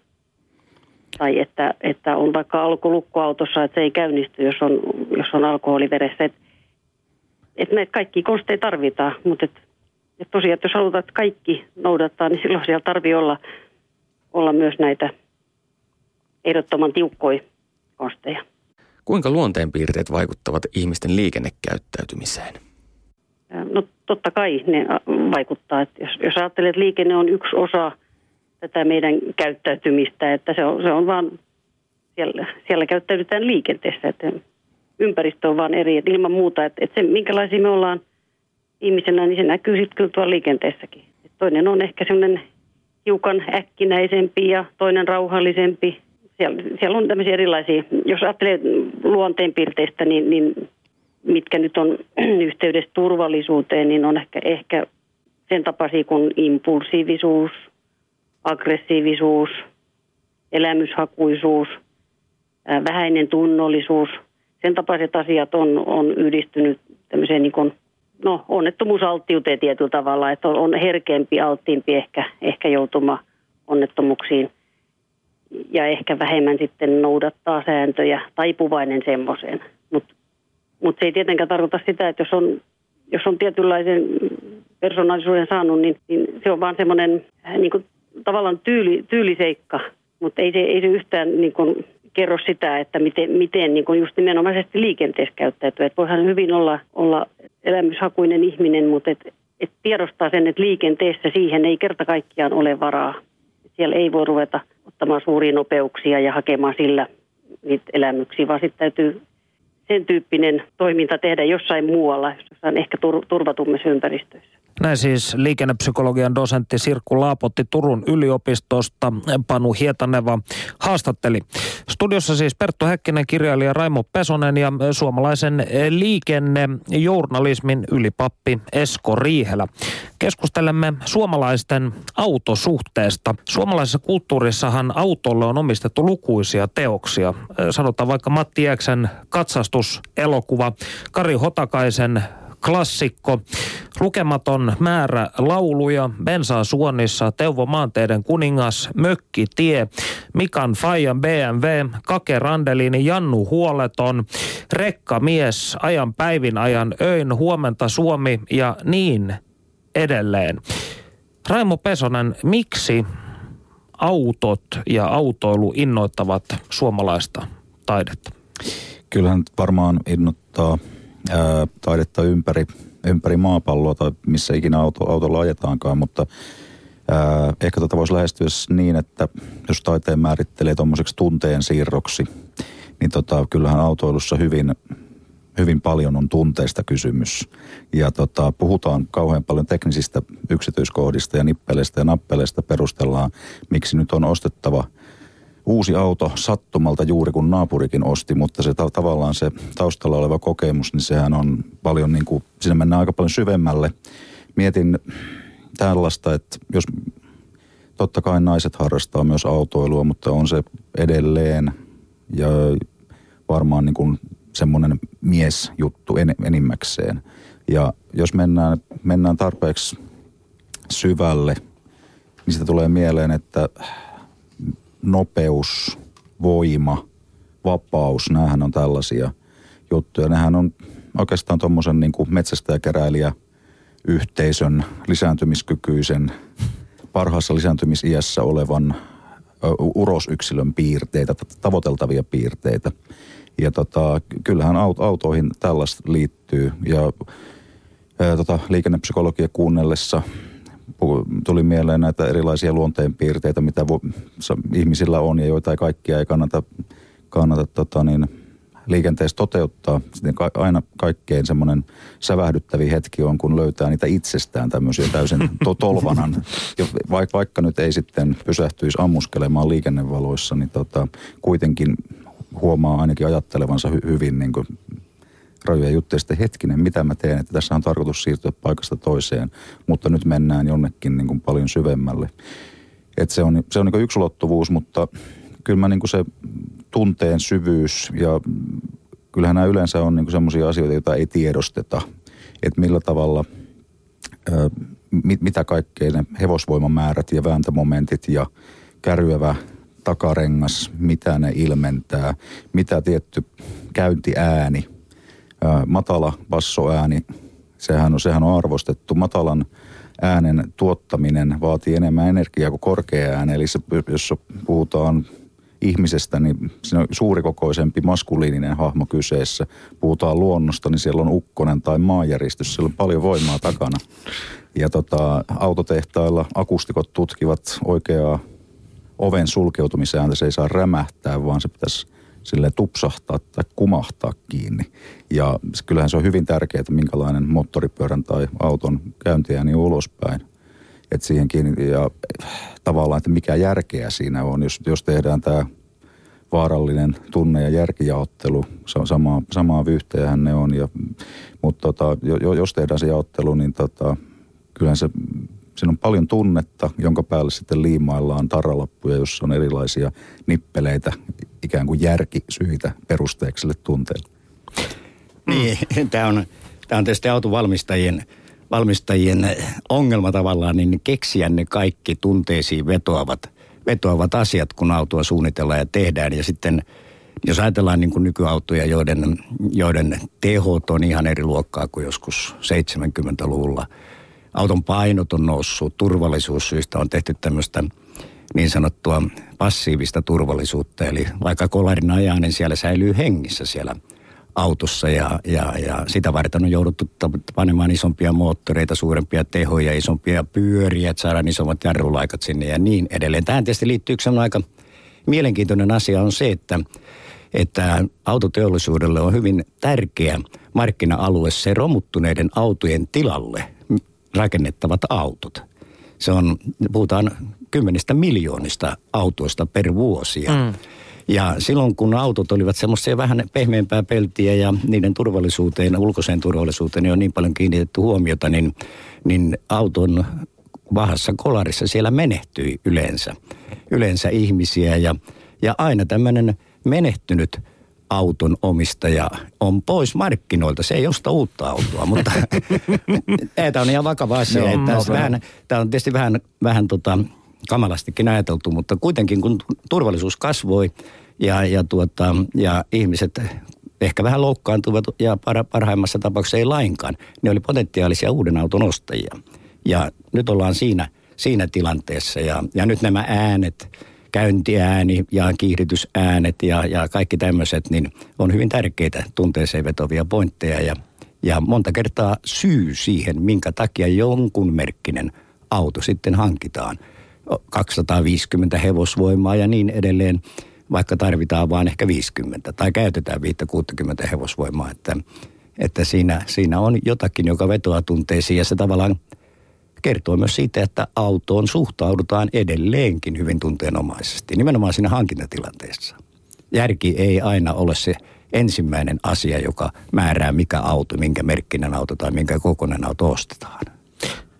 Speaker 6: Tai että, että on vaikka alkolukko autossa, että se ei käynnisty, jos on, jos on alkoholi veressä. Että et näitä kaikki konsteja tarvitaan, mutta et, et tosiaan, että jos halutaan, että kaikki noudattaa, niin silloin siellä tarvii olla, olla myös näitä ehdottoman tiukkoja konsteja.
Speaker 5: Kuinka luonteenpiirteet vaikuttavat ihmisten liikennekäyttäytymiseen?
Speaker 6: No totta kai ne vaikuttaa. Että jos, jos ajattelee, että liikenne on yksi osa tätä meidän käyttäytymistä, että se on, se on vaan, siellä, siellä käyttäydytään liikenteessä, että ympäristö on vaan eri. Että ilman muuta, että, että se minkälaisia me ollaan ihmisenä, niin se näkyy sitten kyllä tuolla liikenteessäkin. Että toinen on ehkä semmoinen hiukan äkkinäisempi ja toinen rauhallisempi siellä, siellä on tämmöisiä erilaisia, jos ajattelee luonteenpiirteistä, niin, niin mitkä nyt on <clears throat> yhteydessä turvallisuuteen, niin on ehkä, ehkä sen tapaisia kuin impulsiivisuus, aggressiivisuus, elämyshakuisuus, vähäinen tunnollisuus. Sen tapaiset asiat on, on yhdistynyt tämmöiseen niin kuin, no, onnettomuusalttiuteen tietyllä tavalla, että on, on herkempi, alttiimpi ehkä, ehkä joutuma onnettomuuksiin ja ehkä vähemmän sitten noudattaa sääntöjä, taipuvainen semmoiseen. Mutta mut se ei tietenkään tarkoita sitä, että jos on, jos on tietynlaisen persoonallisuuden saanut, niin, niin se on vaan semmoinen niin tavallaan tyyli, tyyliseikka, mutta ei se, ei se yhtään niin kuin, kerro sitä, että miten, miten niin kuin just nimenomaisesti liikenteessä käyttäytyy. Että voihan hyvin olla, olla elämyshakuinen ihminen, mutta et, et tiedostaa sen, että liikenteessä siihen ei kerta kaikkiaan ole varaa. Siellä ei voi ruveta – ottamaan suuria nopeuksia ja hakemaan sillä niitä elämyksiä, vaan sitten täytyy sen tyyppinen toiminta tehdä jossain muualla, jossain ehkä turvatummissa ympäristöissä.
Speaker 2: Näin siis liikennepsykologian dosentti Sirkku Laapotti Turun yliopistosta Panu Hietaneva haastatteli. Studiossa siis Perttu Häkkinen, kirjailija Raimo Pesonen ja suomalaisen liikennejournalismin ylipappi Esko Riihelä. Keskustelemme suomalaisten autosuhteesta. Suomalaisessa kulttuurissahan autolle on omistettu lukuisia teoksia. Sanotaan vaikka Matti Jäksen katsastuselokuva, Kari Hotakaisen klassikko. Lukematon määrä lauluja, Bensaa suonnissa, Teuvo Maanteiden kuningas, Mökki tie, Mikan Fajan BMW, Kake Randelini, Jannu Huoleton, Rekka mies, ajan päivin ajan öin, huomenta Suomi ja niin edelleen. Raimo Pesonen, miksi autot ja autoilu innoittavat suomalaista taidetta?
Speaker 4: Kyllähän varmaan innoittaa ää, taidetta ympäri, ympäri maapalloa tai missä ikinä auto, autolla ajetaankaan, mutta ää, ehkä tätä voisi lähestyä niin, että jos taiteen määrittelee tuommoiseksi tunteen siirroksi, niin tota, kyllähän autoilussa hyvin hyvin paljon on tunteista kysymys. Ja tota, puhutaan kauhean paljon teknisistä yksityiskohdista ja nippeleistä ja nappeleista perustellaan, miksi nyt on ostettava uusi auto sattumalta juuri kun naapurikin osti, mutta se ta- tavallaan se taustalla oleva kokemus, niin sehän on paljon niin kuin, siinä mennään aika paljon syvemmälle. Mietin tällaista, että jos totta kai naiset harrastaa myös autoilua, mutta on se edelleen ja varmaan niin kuin semmoinen miesjuttu en, enimmäkseen. Ja jos mennään, mennään tarpeeksi syvälle, niin sitä tulee mieleen, että nopeus, voima, vapaus, näähän on tällaisia juttuja. Nehän on oikeastaan tuommoisen niin metsästäjäkeräilijä yhteisön lisääntymiskykyisen, parhaassa lisääntymisiässä olevan urosyksilön piirteitä, tavoiteltavia piirteitä. Ja tota, kyllähän autoihin tällaista liittyy. Ja ää, tota, liikennepsykologia kuunnellessa tuli mieleen näitä erilaisia luonteenpiirteitä, mitä vo, ihmisillä on ja joita ei kaikkia ei kannata, kannata tota niin, liikenteessä toteuttaa. Sitten aina kaikkein semmoinen sävähdyttävi hetki on, kun löytää niitä itsestään tämmöisiä täysin to- tolvanan. Ja vaikka, vaikka nyt ei sitten pysähtyisi ammuskelemaan liikennevaloissa, niin tota, kuitenkin huomaa ainakin ajattelevansa hy- hyvin niin kuin rajoja juttuja sitten hetkinen, mitä mä teen, että tässä on tarkoitus siirtyä paikasta toiseen, mutta nyt mennään jonnekin niin kuin paljon syvemmälle. Et se on, se on niin yksi ulottuvuus, mutta kyllä mä niin kuin se tunteen syvyys ja kyllähän nämä yleensä on niin semmoisia asioita, joita ei tiedosteta, että millä tavalla, mit, mitä kaikkea ne hevosvoimamäärät ja vääntömomentit ja kärryävä takarengas, mitä ne ilmentää, mitä tietty käyntiääni, ää, matala bassoääni, sehän on, sehän on arvostettu. Matalan äänen tuottaminen vaatii enemmän energiaa kuin korkea ääni, eli se, jos puhutaan ihmisestä, niin siinä on suurikokoisempi maskuliininen hahmo kyseessä. Puhutaan luonnosta, niin siellä on ukkonen tai maanjäristys, siellä on paljon voimaa takana. Ja tota, autotehtailla akustikot tutkivat oikeaa oven sulkeutumisääntä, se ei saa rämähtää, vaan se pitäisi sille tupsahtaa tai kumahtaa kiinni. Ja kyllähän se on hyvin tärkeää, että minkälainen moottoripyörän tai auton käyntiääni on ulospäin. Että siihen kiinni, ja tavallaan, että mikä järkeä siinä on, jos, jos tehdään tämä vaarallinen tunne- ja järkijaottelu, samaa, samaa vyyhteähän ne on. Ja, mutta tota, jos tehdään se jaottelu, niin tota, kyllähän se Siinä on paljon tunnetta, jonka päälle sitten liimaillaan tarralappuja, jossa on erilaisia nippeleitä, ikään kuin järkisyitä perusteeksi sille tunteelle.
Speaker 3: Niin, <laughs> tämä on, tämä on tietysti autovalmistajien valmistajien ongelma tavallaan, niin keksiä ne kaikki tunteisiin vetoavat, vetoavat asiat, kun autoa suunnitellaan ja tehdään. Ja sitten jos ajatellaan niin kuin nykyautoja, joiden, joiden tehot on ihan eri luokkaa kuin joskus 70-luvulla – auton painot on noussut, turvallisuussyistä on tehty tämmöistä niin sanottua passiivista turvallisuutta. Eli vaikka kolarin ajaa, niin siellä säilyy hengissä siellä autossa ja, ja, ja sitä varten on jouduttu panemaan isompia moottoreita, suurempia tehoja, isompia pyöriä, että saadaan isommat jarrulaikat sinne ja niin edelleen. Tähän tietysti liittyy yksi aika mielenkiintoinen asia on se, että, että autoteollisuudelle on hyvin tärkeä markkina-alue se romuttuneiden autojen tilalle rakennettavat autot. Se on, puhutaan kymmenistä miljoonista autoista per vuosi. Mm. Ja silloin kun autot olivat semmoisia vähän pehmeämpää peltiä ja niiden turvallisuuteen, ulkoiseen turvallisuuteen niin on niin paljon kiinnitetty huomiota, niin, niin auton vahassa kolarissa siellä menehtyi yleensä, yleensä ihmisiä. Ja, ja aina tämmöinen menehtynyt auton omistaja on pois markkinoilta. Se ei osta uutta autoa, mutta <laughs> <laughs> tämä on ihan vakava asia. No, no, vähän, tämä on tietysti vähän, vähän tota, kamalastikin ajateltu, mutta kuitenkin kun turvallisuus kasvoi ja, ja, tuota, ja ihmiset ehkä vähän loukkaantuvat ja parhaimmassa tapauksessa ei lainkaan, ne oli potentiaalisia uuden auton ostajia. Ja nyt ollaan siinä, siinä tilanteessa. Ja, ja nyt nämä äänet, käyntiääni ja kiihdytysäänet ja, ja kaikki tämmöiset, niin on hyvin tärkeitä tunteeseen vetovia pointteja ja, ja monta kertaa syy siihen, minkä takia jonkun merkkinen auto sitten hankitaan. 250 hevosvoimaa ja niin edelleen, vaikka tarvitaan vain ehkä 50 tai käytetään 5-60 hevosvoimaa, että, että siinä, siinä on jotakin, joka vetoaa tunteisiin ja se tavallaan kertoo myös siitä, että autoon suhtaudutaan edelleenkin hyvin tunteenomaisesti, nimenomaan siinä hankintatilanteessa. Järki ei aina ole se ensimmäinen asia, joka määrää mikä auto, minkä merkkinen auto tai minkä kokoinen auto ostetaan.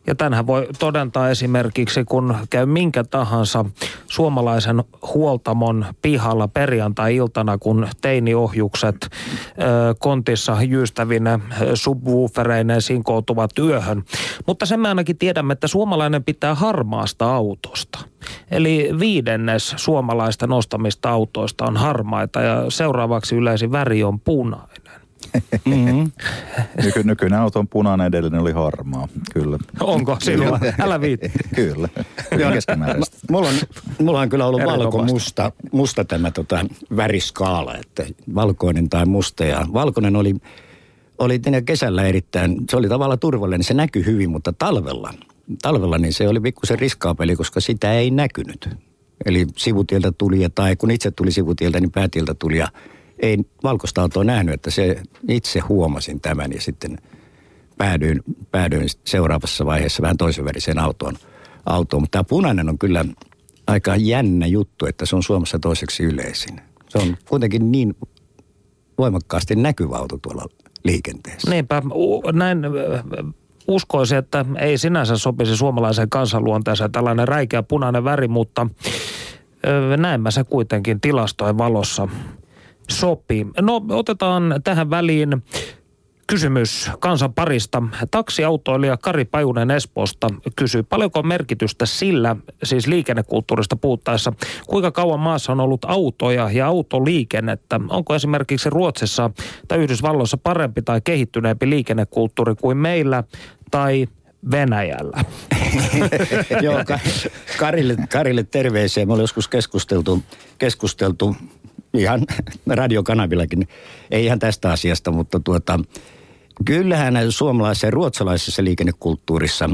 Speaker 2: Ja tänhän voi todentaa esimerkiksi, kun käy minkä tahansa suomalaisen huoltamon pihalla perjantai-iltana, kun teiniohjukset ö, kontissa jyystävinä subwoofereineen sinkoutuvat työhön. Mutta sen me ainakin tiedämme, että suomalainen pitää harmaasta autosta. Eli viidennes suomalaista nostamista autoista on harmaita ja seuraavaksi yleisin väri on punainen.
Speaker 4: Mm-hmm. Nyky, nykyinen auto on punainen, edellinen oli harmaa, kyllä.
Speaker 2: Onko sinulla? Älä viitti.
Speaker 4: kyllä.
Speaker 3: mulla, on, mulla on kyllä ollut valko musta, musta tämä tota, väriskaala, että valkoinen tai musta. Ja valkoinen oli, oli kesällä erittäin, se oli tavallaan turvallinen, se näkyi hyvin, mutta talvella, talvella niin se oli pikkusen riskaapeli, koska sitä ei näkynyt. Eli sivutieltä tuli, tai kun itse tuli sivutieltä, niin päätieltä tuli ja ei valkoista autoa nähnyt, että se itse huomasin tämän ja sitten päädyin, päädyin seuraavassa vaiheessa vähän toisen väriseen autoon. autoon. Mutta tämä punainen on kyllä aika jännä juttu, että se on Suomessa toiseksi yleisin. Se on kuitenkin niin voimakkaasti näkyvä auto tuolla liikenteessä.
Speaker 2: Niinpä, näin uskoisin, että ei sinänsä sopisi suomalaiseen kansanluonteeseen tällainen räikeä punainen väri, mutta näin se kuitenkin tilastojen valossa sopii. No otetaan tähän väliin kysymys kansan parista. Taksiautoilija Kari Pajunen Espoosta kysyy, paljonko merkitystä sillä, siis liikennekulttuurista puhuttaessa, kuinka kauan maassa on ollut autoja ja autoliikennettä? Onko esimerkiksi Ruotsissa tai Yhdysvalloissa parempi tai kehittyneempi liikennekulttuuri kuin meillä tai Venäjällä. <laughs>
Speaker 3: Joo, Karille, Karille terveisiä. Me ollaan joskus keskusteltu, keskusteltu ihan <laughs> radiokanavillakin, ei ihan tästä asiasta, mutta tuota, kyllähän suomalaisessa ja ruotsalaisessa liikennekulttuurissa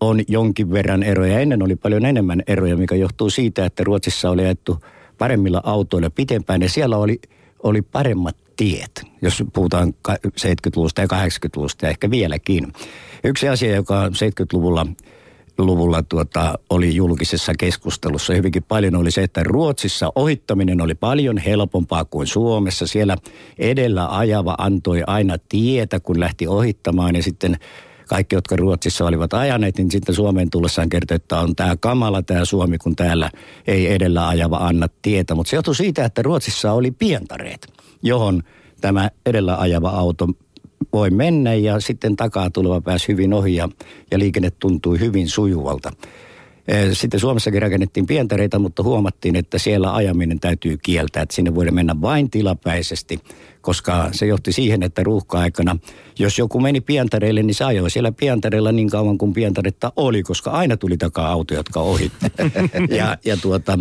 Speaker 3: on jonkin verran eroja. Ennen oli paljon enemmän eroja, mikä johtuu siitä, että Ruotsissa oli ajettu paremmilla autoilla pitempään ja siellä oli, oli paremmat tiet, jos puhutaan 70-luvusta ja 80-luvusta ja ehkä vieläkin. Yksi asia, joka 70-luvulla luvulla tuota, oli julkisessa keskustelussa hyvinkin paljon, oli se, että Ruotsissa ohittaminen oli paljon helpompaa kuin Suomessa. Siellä edellä ajava antoi aina tietä, kun lähti ohittamaan ja sitten kaikki, jotka Ruotsissa olivat ajaneet, niin sitten Suomeen tullessaan kertoi, että on tämä kamala tämä Suomi, kun täällä ei edellä ajava anna tietä. Mutta se johtui siitä, että Ruotsissa oli pientareet, johon tämä edellä ajava auto voi mennä ja sitten takaa tuleva pääsi hyvin ohi ja, ja liikenne tuntui hyvin sujuvalta. Sitten Suomessakin rakennettiin pientareita, mutta huomattiin, että siellä ajaminen täytyy kieltää, että sinne voidaan mennä vain tilapäisesti, koska se johti siihen, että ruuhka-aikana, jos joku meni pientareille, niin se ajoi siellä pientareilla niin kauan kuin pientaretta oli, koska aina tuli takaa auto, jotka ohitti. <laughs> ja, ja tuota,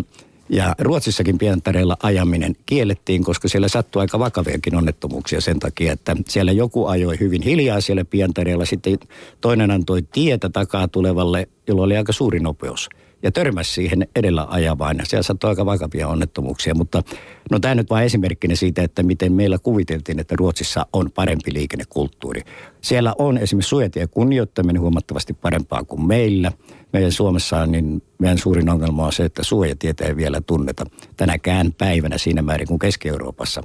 Speaker 3: ja Ruotsissakin pientareilla ajaminen kiellettiin, koska siellä sattui aika vakaviakin onnettomuuksia sen takia, että siellä joku ajoi hyvin hiljaa siellä pientareilla. Sitten toinen antoi tietä takaa tulevalle, jolla oli aika suuri nopeus ja törmäsi siihen edellä ajavaan. Siellä sattui aika vakavia onnettomuuksia, mutta no tämä nyt vain esimerkkinä siitä, että miten meillä kuviteltiin, että Ruotsissa on parempi liikennekulttuuri. Siellä on esimerkiksi suojatien kunnioittaminen huomattavasti parempaa kuin meillä. Meidän Suomessa niin meidän suurin ongelma on se, että suojatietä ei vielä tunneta tänäkään päivänä siinä määrin kuin Keski-Euroopassa.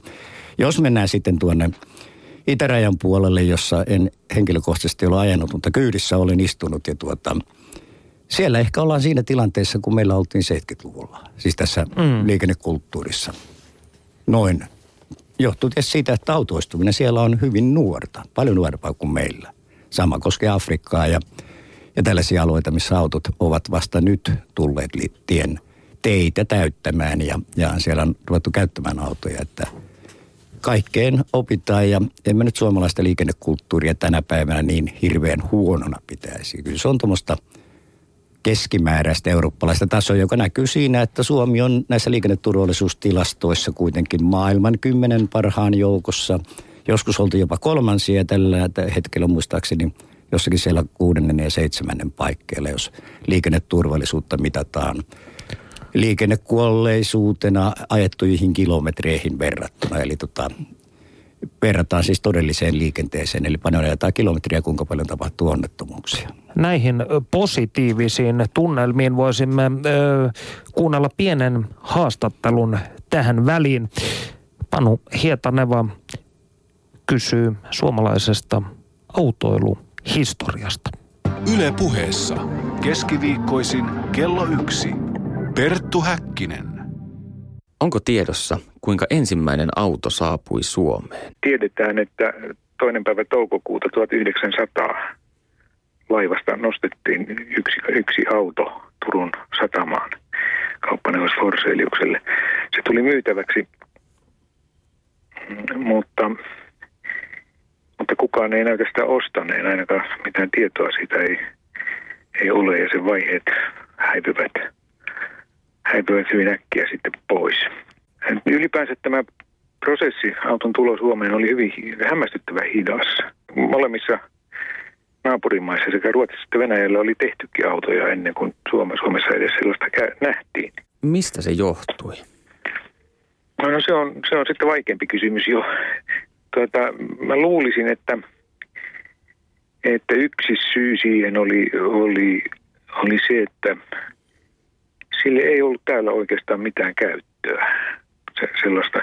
Speaker 3: Jos mennään sitten tuonne itärajan puolelle, jossa en henkilökohtaisesti ole ajanut, mutta kyydissä olen istunut ja tuota, siellä ehkä ollaan siinä tilanteessa, kun meillä oltiin 70-luvulla. Siis tässä mm. liikennekulttuurissa. Noin. Johtuu tietysti siitä, että autoistuminen siellä on hyvin nuorta. Paljon nuorempaa kuin meillä. Sama koskee Afrikkaa ja, ja tällaisia alueita, missä autot ovat vasta nyt tulleet tien teitä täyttämään. Ja, ja siellä on ruvettu käyttämään autoja, että kaikkeen opitaan ja emme nyt suomalaista liikennekulttuuria tänä päivänä niin hirveän huonona pitäisi. Kyllä se on tuommoista – keskimääräistä eurooppalaista tasoa, joka näkyy siinä, että Suomi on näissä liikenneturvallisuustilastoissa kuitenkin maailman kymmenen parhaan joukossa. Joskus oltiin jopa kolmansia tällä hetkellä muistaakseni jossakin siellä kuudennen ja seitsemännen paikkeilla, jos liikenneturvallisuutta mitataan liikennekuolleisuutena ajettuihin kilometreihin verrattuna. Eli tota, verrataan siis todelliseen liikenteeseen, eli panonetaan kilometriä, kuinka paljon tapahtuu onnettomuuksia.
Speaker 2: Näihin positiivisiin tunnelmiin voisimme ö, kuunnella pienen haastattelun tähän väliin. Panu Hietaneva kysyy suomalaisesta autoiluhistoriasta.
Speaker 1: Yle puheessa keskiviikkoisin kello yksi. Perttu Häkkinen.
Speaker 5: Onko tiedossa, kuinka ensimmäinen auto saapui Suomeen?
Speaker 7: Tiedetään, että toinen päivä toukokuuta 1900 laivasta nostettiin yksi, yksi auto Turun satamaan kauppaneuvos Forseliukselle. Se tuli myytäväksi, mutta, mutta kukaan ei näytä sitä ostaneen, ainakaan mitään tietoa siitä ei, ei ole ja sen vaiheet häipyvät häipyivät hyvin äkkiä sitten pois. Ylipäänsä tämä prosessi auton tulo Suomeen oli hyvin hämmästyttävän hidas. Molemmissa naapurimaissa sekä Ruotsissa että Venäjällä oli tehtykin autoja ennen kuin Suomessa edes sellaista nähtiin.
Speaker 5: Mistä se johtui?
Speaker 7: No, no se, on, se on sitten vaikeampi kysymys jo. Tuota, mä luulisin, että, että yksi syy siihen oli, oli, oli se, että sille ei ollut täällä oikeastaan mitään käyttöä. Se, sellaista,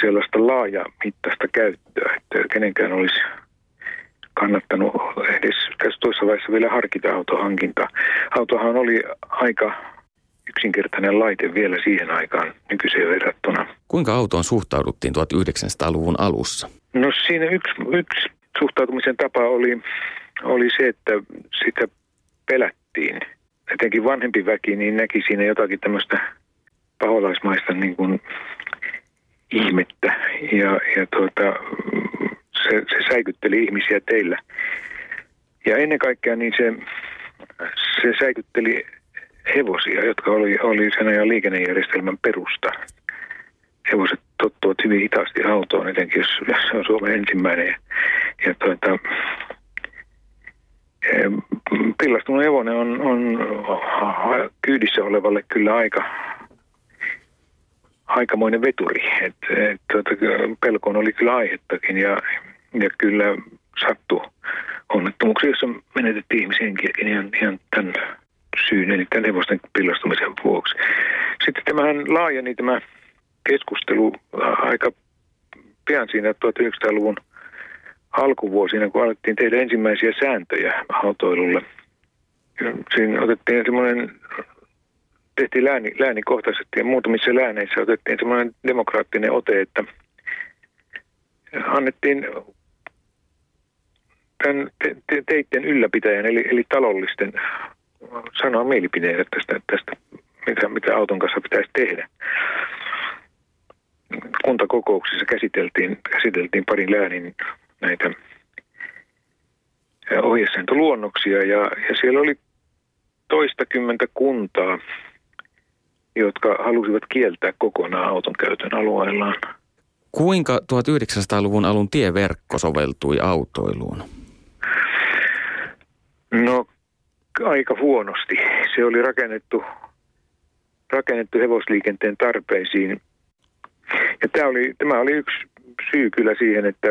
Speaker 7: sellaista laajamittaista käyttöä, että kenenkään olisi kannattanut edes tässä toisessa vaiheessa vielä harkita autohankintaa. Autohan oli aika yksinkertainen laite vielä siihen aikaan nykyiseen verrattuna.
Speaker 5: Kuinka autoon suhtauduttiin 1900-luvun alussa?
Speaker 7: No siinä yksi, yksi suhtautumisen tapa oli, oli se, että sitä pelättiin – etenkin vanhempi väki niin näki siinä jotakin tämmöistä paholaismaista niin kuin ihmettä ja, ja tuota, se, se säikytteli ihmisiä teillä. Ja ennen kaikkea niin se, se säikytteli hevosia, jotka oli, oli sen ajan liikennejärjestelmän perusta. Hevoset tottuvat hyvin hitaasti autoon, etenkin jos, jos se on Suomen ensimmäinen. Ja, ja tuota, pillastunut hevonen on, on kyydissä olevalle kyllä aika aikamoinen veturi. Et, et, tuota, pelkoon oli kyllä aihettakin ja, ja kyllä sattui onnettomuuksia, joissa menetettiin ihmishenkiäkin ihan, ihan tämän syyn, eli tämän hevosten pillastumisen vuoksi. Sitten tämähän laajeni tämä keskustelu aika pian siinä 1900-luvun alkuvuosina, kun alettiin tehdä ensimmäisiä sääntöjä autoilulle. Siinä otettiin semmoinen, tehtiin lääni, läänikohtaisesti ja muutamissa lääneissä otettiin semmoinen demokraattinen ote, että annettiin tämän te, te, teitten ylläpitäjän, eli, eli talollisten, sanoa mielipideitä tästä, tästä mitä, mitä auton kanssa pitäisi tehdä. Kuntakokouksissa käsiteltiin, käsiteltiin parin läänin näitä ohjesääntöluonnoksia ja, ja siellä oli toistakymmentä kuntaa, jotka halusivat kieltää kokonaan auton käytön alueellaan.
Speaker 5: Kuinka 1900-luvun alun tieverkko soveltui autoiluun?
Speaker 7: No aika huonosti. Se oli rakennettu, rakennettu hevosliikenteen tarpeisiin. Ja tämä oli, tämä oli yksi syy kyllä siihen, että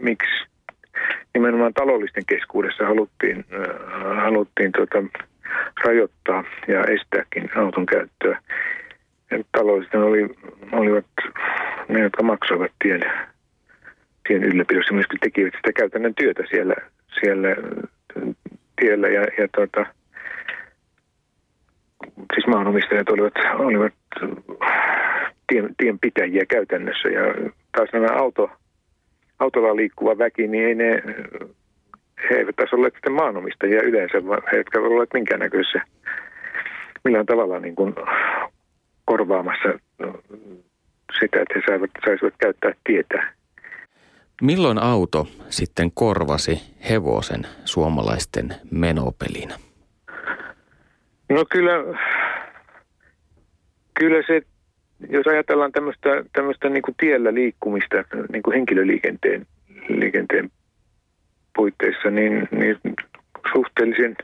Speaker 7: miksi nimenomaan taloudellisten keskuudessa haluttiin, äh, haluttiin tuota, rajoittaa ja estääkin auton käyttöä. Taloudellisesti oli, olivat ne, jotka maksoivat tien, tien ylläpidossa, myöskin tekivät sitä käytännön työtä siellä, siellä tiellä ja, ja tuota, siis maanomistajat olivat, olivat tien, tienpitäjiä käytännössä ja taas nämä auto, autolla liikkuva väki, niin ei ne, he eivät taas olleet sitten maanomistajia yleensä, vaan he eivät olleet minkäännäköisessä millään tavalla niin kuin korvaamassa sitä, että he saivat, saisivat käyttää tietä.
Speaker 5: Milloin auto sitten korvasi hevosen suomalaisten menopelinä?
Speaker 7: No kyllä, kyllä se, jos ajatellaan tämmöistä, tämmöistä niin kuin tiellä liikkumista niin kuin henkilöliikenteen liikenteen puitteissa, niin, niin suhteellisen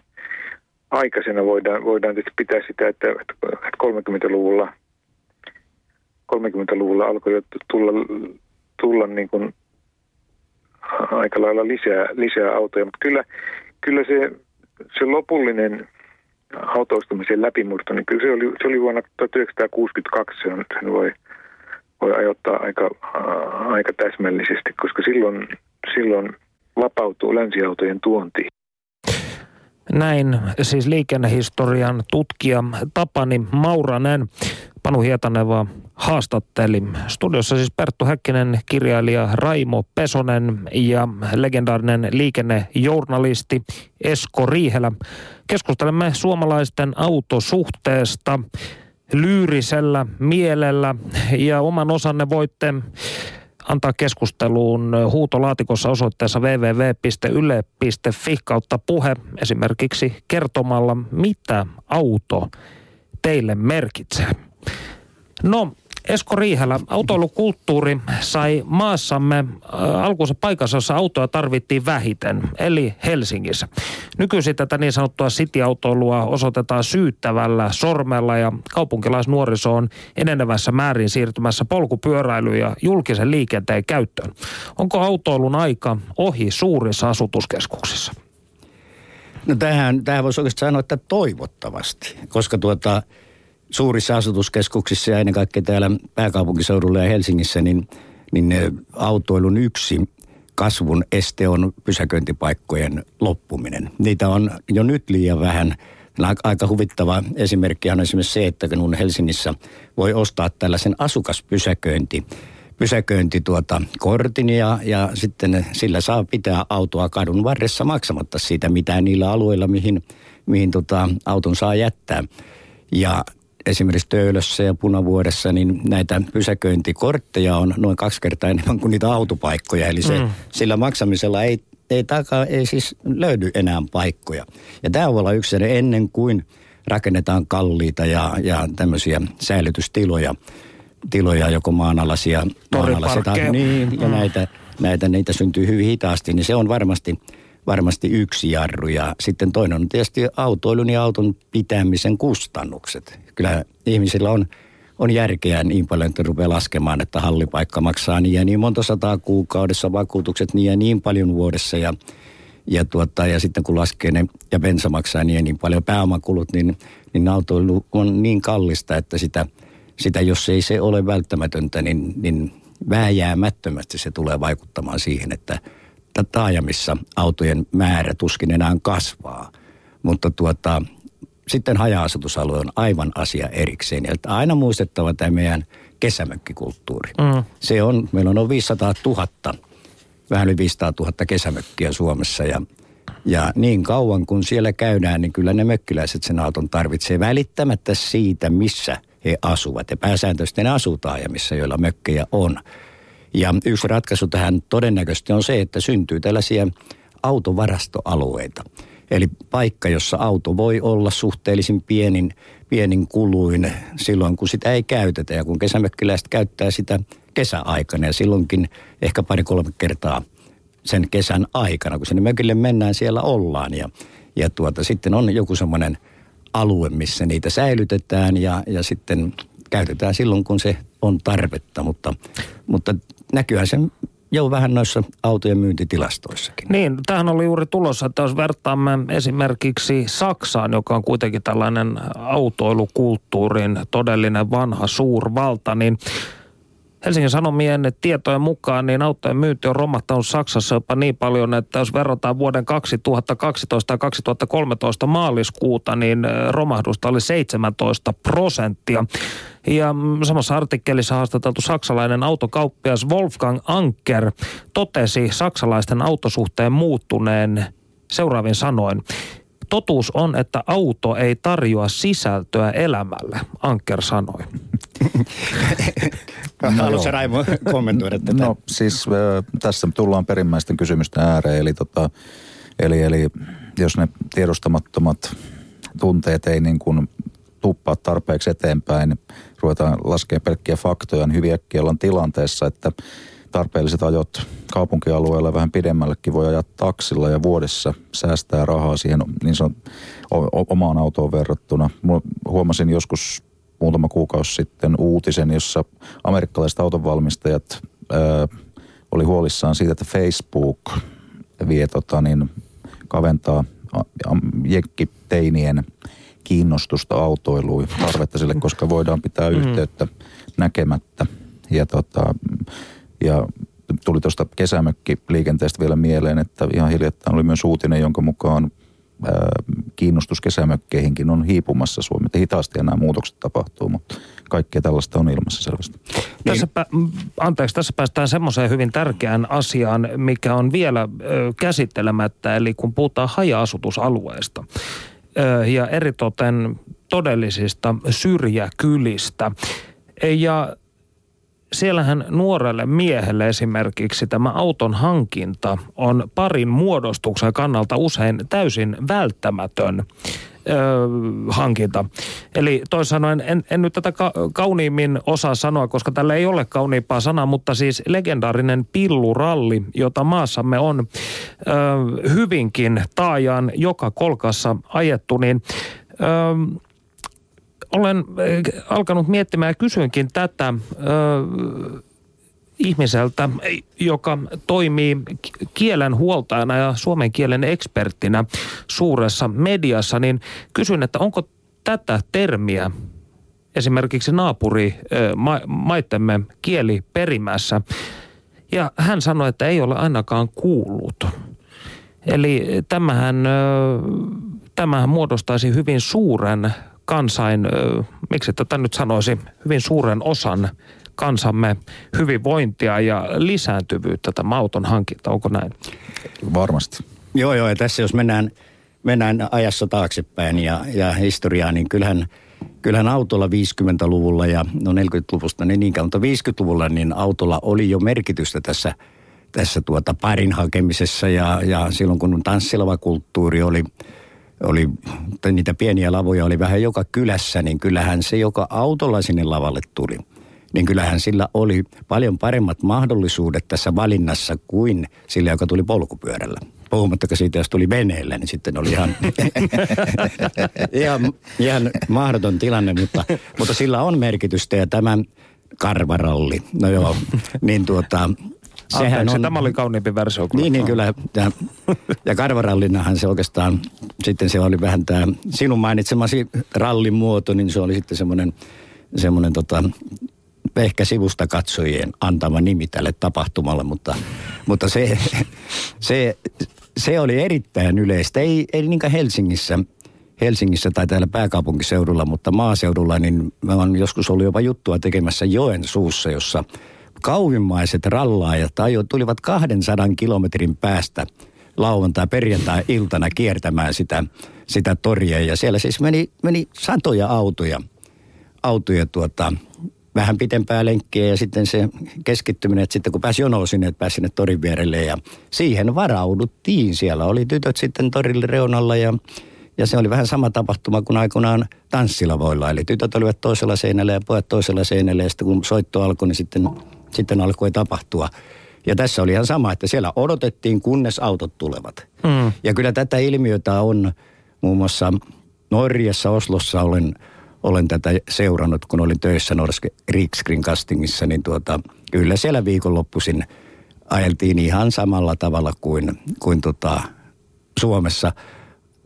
Speaker 7: aikaisena voidaan, voidaan tietysti pitää sitä, että, että 30-luvulla 30-luvulla alkoi jo tulla, tulla niin kuin aika lailla lisää, lisää autoja, mutta kyllä, kyllä se, se lopullinen autoistumisen läpimurto, niin kyllä se oli, se oli vuonna 1962, se on, sen voi, voi ajoittaa aika, aika täsmällisesti, koska silloin, silloin vapautuu länsiautojen tuonti.
Speaker 2: Näin siis liikennehistorian tutkija Tapani Mauranen. Panu Hietaneva haastatteli. Studiossa siis Perttu Häkkinen, kirjailija Raimo Pesonen ja legendaarinen liikennejournalisti Esko Riihelä. Keskustelemme suomalaisten autosuhteesta lyyrisellä mielellä ja oman osanne voitte antaa keskusteluun huutolaatikossa osoitteessa www.yle.fi kautta puhe esimerkiksi kertomalla, mitä auto teille merkitsee. No, Esko Riihälä, autoilukulttuuri sai maassamme äh, alkuunsa paikassa, jossa autoja tarvittiin vähiten, eli Helsingissä. Nykyisin tätä niin sanottua city-autoilua osoitetaan syyttävällä sormella ja kaupunkilaisnuoriso on enenevässä määrin siirtymässä polkupyöräily ja julkisen liikenteen käyttöön. Onko autoilun aika ohi suurissa asutuskeskuksissa?
Speaker 3: No tähän, tähän voisi oikeastaan sanoa, että toivottavasti, koska tuota, suurissa asutuskeskuksissa ja ennen kaikkea täällä pääkaupunkiseudulla ja Helsingissä, niin, niin autoilun yksi kasvun este on pysäköintipaikkojen loppuminen. Niitä on jo nyt liian vähän. Aika huvittava esimerkki on esimerkiksi se, että kun Helsingissä voi ostaa tällaisen asukaspysäköinti, pysäköinti tuota, kortin ja, ja sitten sillä saa pitää autoa kadun varressa maksamatta siitä mitään niillä alueilla, mihin, mihin tota, auton saa jättää. Ja esimerkiksi Töölössä ja Punavuodessa, niin näitä pysäköintikortteja on noin kaksi kertaa enemmän kuin niitä autopaikkoja. Eli se, mm. sillä maksamisella ei, ei, takaa, ei siis löydy enää paikkoja. Ja tämä voi olla yksi ennen kuin rakennetaan kalliita ja, ja tämmöisiä säilytystiloja, tiloja, joko maanalaisia, maanalaisia niin, ja mm. näitä, näitä, niitä syntyy hyvin hitaasti, niin se on varmasti – varmasti yksi jarru. Ja sitten toinen on tietysti autoilun ja auton pitämisen kustannukset. Kyllä ihmisillä on, on järkeä niin paljon, että rupeaa laskemaan, että hallipaikka maksaa niin ja niin monta sataa kuukaudessa, vakuutukset niin ja niin paljon vuodessa ja ja, tuota, ja sitten kun laskee ne ja bensa maksaa niin niin paljon pääomakulut, niin, niin autoilu on niin kallista, että sitä, sitä jos ei se ole välttämätöntä, niin, niin vääjäämättömästi se tulee vaikuttamaan siihen, että taajamissa autojen määrä tuskin enää kasvaa. Mutta tuota, sitten haja-asutusalue on aivan asia erikseen. Ja aina muistettava tämä meidän kesämökkikulttuuri. Mm. Se on, meillä on noin 500 000, vähän yli 500 000 kesämökkiä Suomessa ja ja niin kauan kun siellä käydään, niin kyllä ne mökkiläiset sen auton tarvitsee välittämättä siitä, missä he asuvat. Ja pääsääntöisesti ne asuu taajamissa, joilla mökkejä on. Ja yksi ratkaisu tähän todennäköisesti on se, että syntyy tällaisia autovarastoalueita. Eli paikka, jossa auto voi olla suhteellisen pienin, pienin kuluin silloin, kun sitä ei käytetä. Ja kun kesämökkiläiset käyttää sitä kesäaikana ja silloinkin ehkä pari-kolme kertaa sen kesän aikana, kun sinne mökille mennään, siellä ollaan. Ja, ja tuota, sitten on joku semmoinen alue, missä niitä säilytetään ja, ja sitten käytetään silloin, kun se on tarvetta. Mutta, mutta näkyyhän sen jo vähän noissa autojen myyntitilastoissakin.
Speaker 2: Niin, tähän oli juuri tulossa, että jos vertaamme esimerkiksi Saksaan, joka on kuitenkin tällainen autoilukulttuurin todellinen vanha suurvalta, niin Helsingin Sanomien tietojen mukaan niin autojen myynti on romahtanut Saksassa jopa niin paljon, että jos verrataan vuoden 2012 ja 2013 maaliskuuta, niin romahdusta oli 17 prosenttia. Ja samassa artikkelissa haastateltu saksalainen autokauppias Wolfgang Anker totesi saksalaisten autosuhteen muuttuneen seuraavin sanoin. Totuus on, että auto ei tarjoa sisältöä elämälle, Anker sanoi. <laughs>
Speaker 3: no, Haluatko Raimo kommentoida tätä?
Speaker 4: No siis äh, tässä tullaan perimmäisten kysymysten ääreen, eli, tota, eli, eli jos ne tiedostamattomat tunteet ei niin kuin tuppaa tarpeeksi eteenpäin, ruvetaan laskemaan pelkkiä faktoja, niin hyvin äkkiä ollaan tilanteessa, että tarpeelliset ajot kaupunkialueella vähän pidemmällekin voi ajaa taksilla ja vuodessa säästää rahaa siihen niin sanon, omaan autoon verrattuna. Huomasin joskus muutama kuukausi sitten uutisen, jossa amerikkalaiset autonvalmistajat ää, oli huolissaan siitä, että Facebook vie tota, niin, kaventaa jekkiteinien kiinnostusta autoiluun, tarvetta sille, koska voidaan pitää mm. yhteyttä näkemättä. Ja, tota, ja tuli tuosta kesämökkiliikenteestä vielä mieleen, että ihan hiljattain oli myös uutinen, jonka mukaan kiinnostus kesämökkeihinkin on hiipumassa Suomi. Hitaasti nämä muutokset tapahtuu, mutta kaikkea tällaista on ilmassa selvästi.
Speaker 2: Tässä, niin. anteeksi, tässä päästään semmoiseen hyvin tärkeään asiaan, mikä on vielä ö, käsittelemättä, eli kun puhutaan haja-asutusalueesta ö, ja eritoten todellisista syrjäkylistä. Ja siellähän nuorelle miehelle esimerkiksi tämä auton hankinta on parin muodostuksen kannalta usein täysin välttämätön ö, hankinta. Eli toisin sanoen, en, en nyt tätä ka- kauniimmin osaa sanoa, koska tällä ei ole kauniimpaa sanaa, mutta siis legendaarinen pilluralli, jota maassamme on ö, hyvinkin taajaan joka kolkassa ajettu, niin ö, olen äh, alkanut miettimään ja kysyinkin tätä ö, ihmiseltä, joka toimii kielen huoltajana ja suomen kielen eksperttinä suuressa mediassa, niin kysyn, että onko tätä termiä esimerkiksi naapuri ma- maittemme kieliperimässä. Ja hän sanoi, että ei ole ainakaan kuullut. Eli tämähän, tämähän muodostaisi hyvin suuren kansain, miksi tätä nyt sanoisi, hyvin suuren osan kansamme hyvinvointia ja lisääntyvyyttä tämä auton hankinta. Onko näin?
Speaker 4: Varmasti.
Speaker 3: Joo, joo. Ja tässä jos mennään, mennään ajassa taaksepäin ja, ja historiaa, niin kyllähän, kyllähän autolla 50-luvulla ja no 40-luvusta niin niinkään, mutta 50-luvulla niin autolla oli jo merkitystä tässä, tässä tuota parin hakemisessa ja, ja silloin kun tanssilava kulttuuri oli – oli, niitä pieniä lavoja oli vähän joka kylässä, niin kyllähän se, joka autolla sinne lavalle tuli, niin kyllähän sillä oli paljon paremmat mahdollisuudet tässä valinnassa kuin sillä, joka tuli polkupyörällä. Puhumattakaan siitä, jos tuli veneellä, niin sitten oli ihan, <laughs> ihan, ihan mahdoton tilanne, mutta, mutta sillä on merkitystä ja tämä karvaralli, no joo, niin tuota,
Speaker 2: Sehän on... Tämä oli kauniimpi versio.
Speaker 3: Kyllä. Niin, niin kyllä. Ja, ja karvarallinahan se oikeastaan, sitten se oli vähän tämä sinun mainitsemasi rallin muoto, niin se oli sitten semmoinen, semmoinen tota, ehkä sivusta katsojien antama nimi tälle tapahtumalle, mutta, mutta se, <laughs> se, se oli erittäin yleistä. Ei, ei niinkään Helsingissä, Helsingissä tai täällä pääkaupunkiseudulla, mutta maaseudulla, niin mä oon joskus ollut jopa juttua tekemässä joen suussa, jossa – kauimmaiset rallaajat tulivat 200 kilometrin päästä lauantai perjantai-iltana kiertämään sitä, sitä toria. Ja siellä siis meni, meni satoja autoja, autoja tuota, vähän pitempää lenkkiä ja sitten se keskittyminen, että sitten kun pääsi jonoon sinne, että pääsi sinne torin vierelle ja siihen varauduttiin. Siellä oli tytöt sitten torille reunalla ja, ja se oli vähän sama tapahtuma kuin aikoinaan tanssilavoilla. Eli tytöt olivat toisella seinällä ja pojat toisella seinällä ja sitten kun soitto alkoi, niin sitten sitten alkoi tapahtua. Ja tässä oli ihan sama, että siellä odotettiin, kunnes autot tulevat. Mm. Ja kyllä tätä ilmiötä on muun muassa Norjassa, Oslossa olen, olen tätä seurannut, kun olin töissä Norske Riksgreen niin tuota, kyllä siellä viikonloppuisin ajeltiin ihan samalla tavalla kuin, kuin tota Suomessa –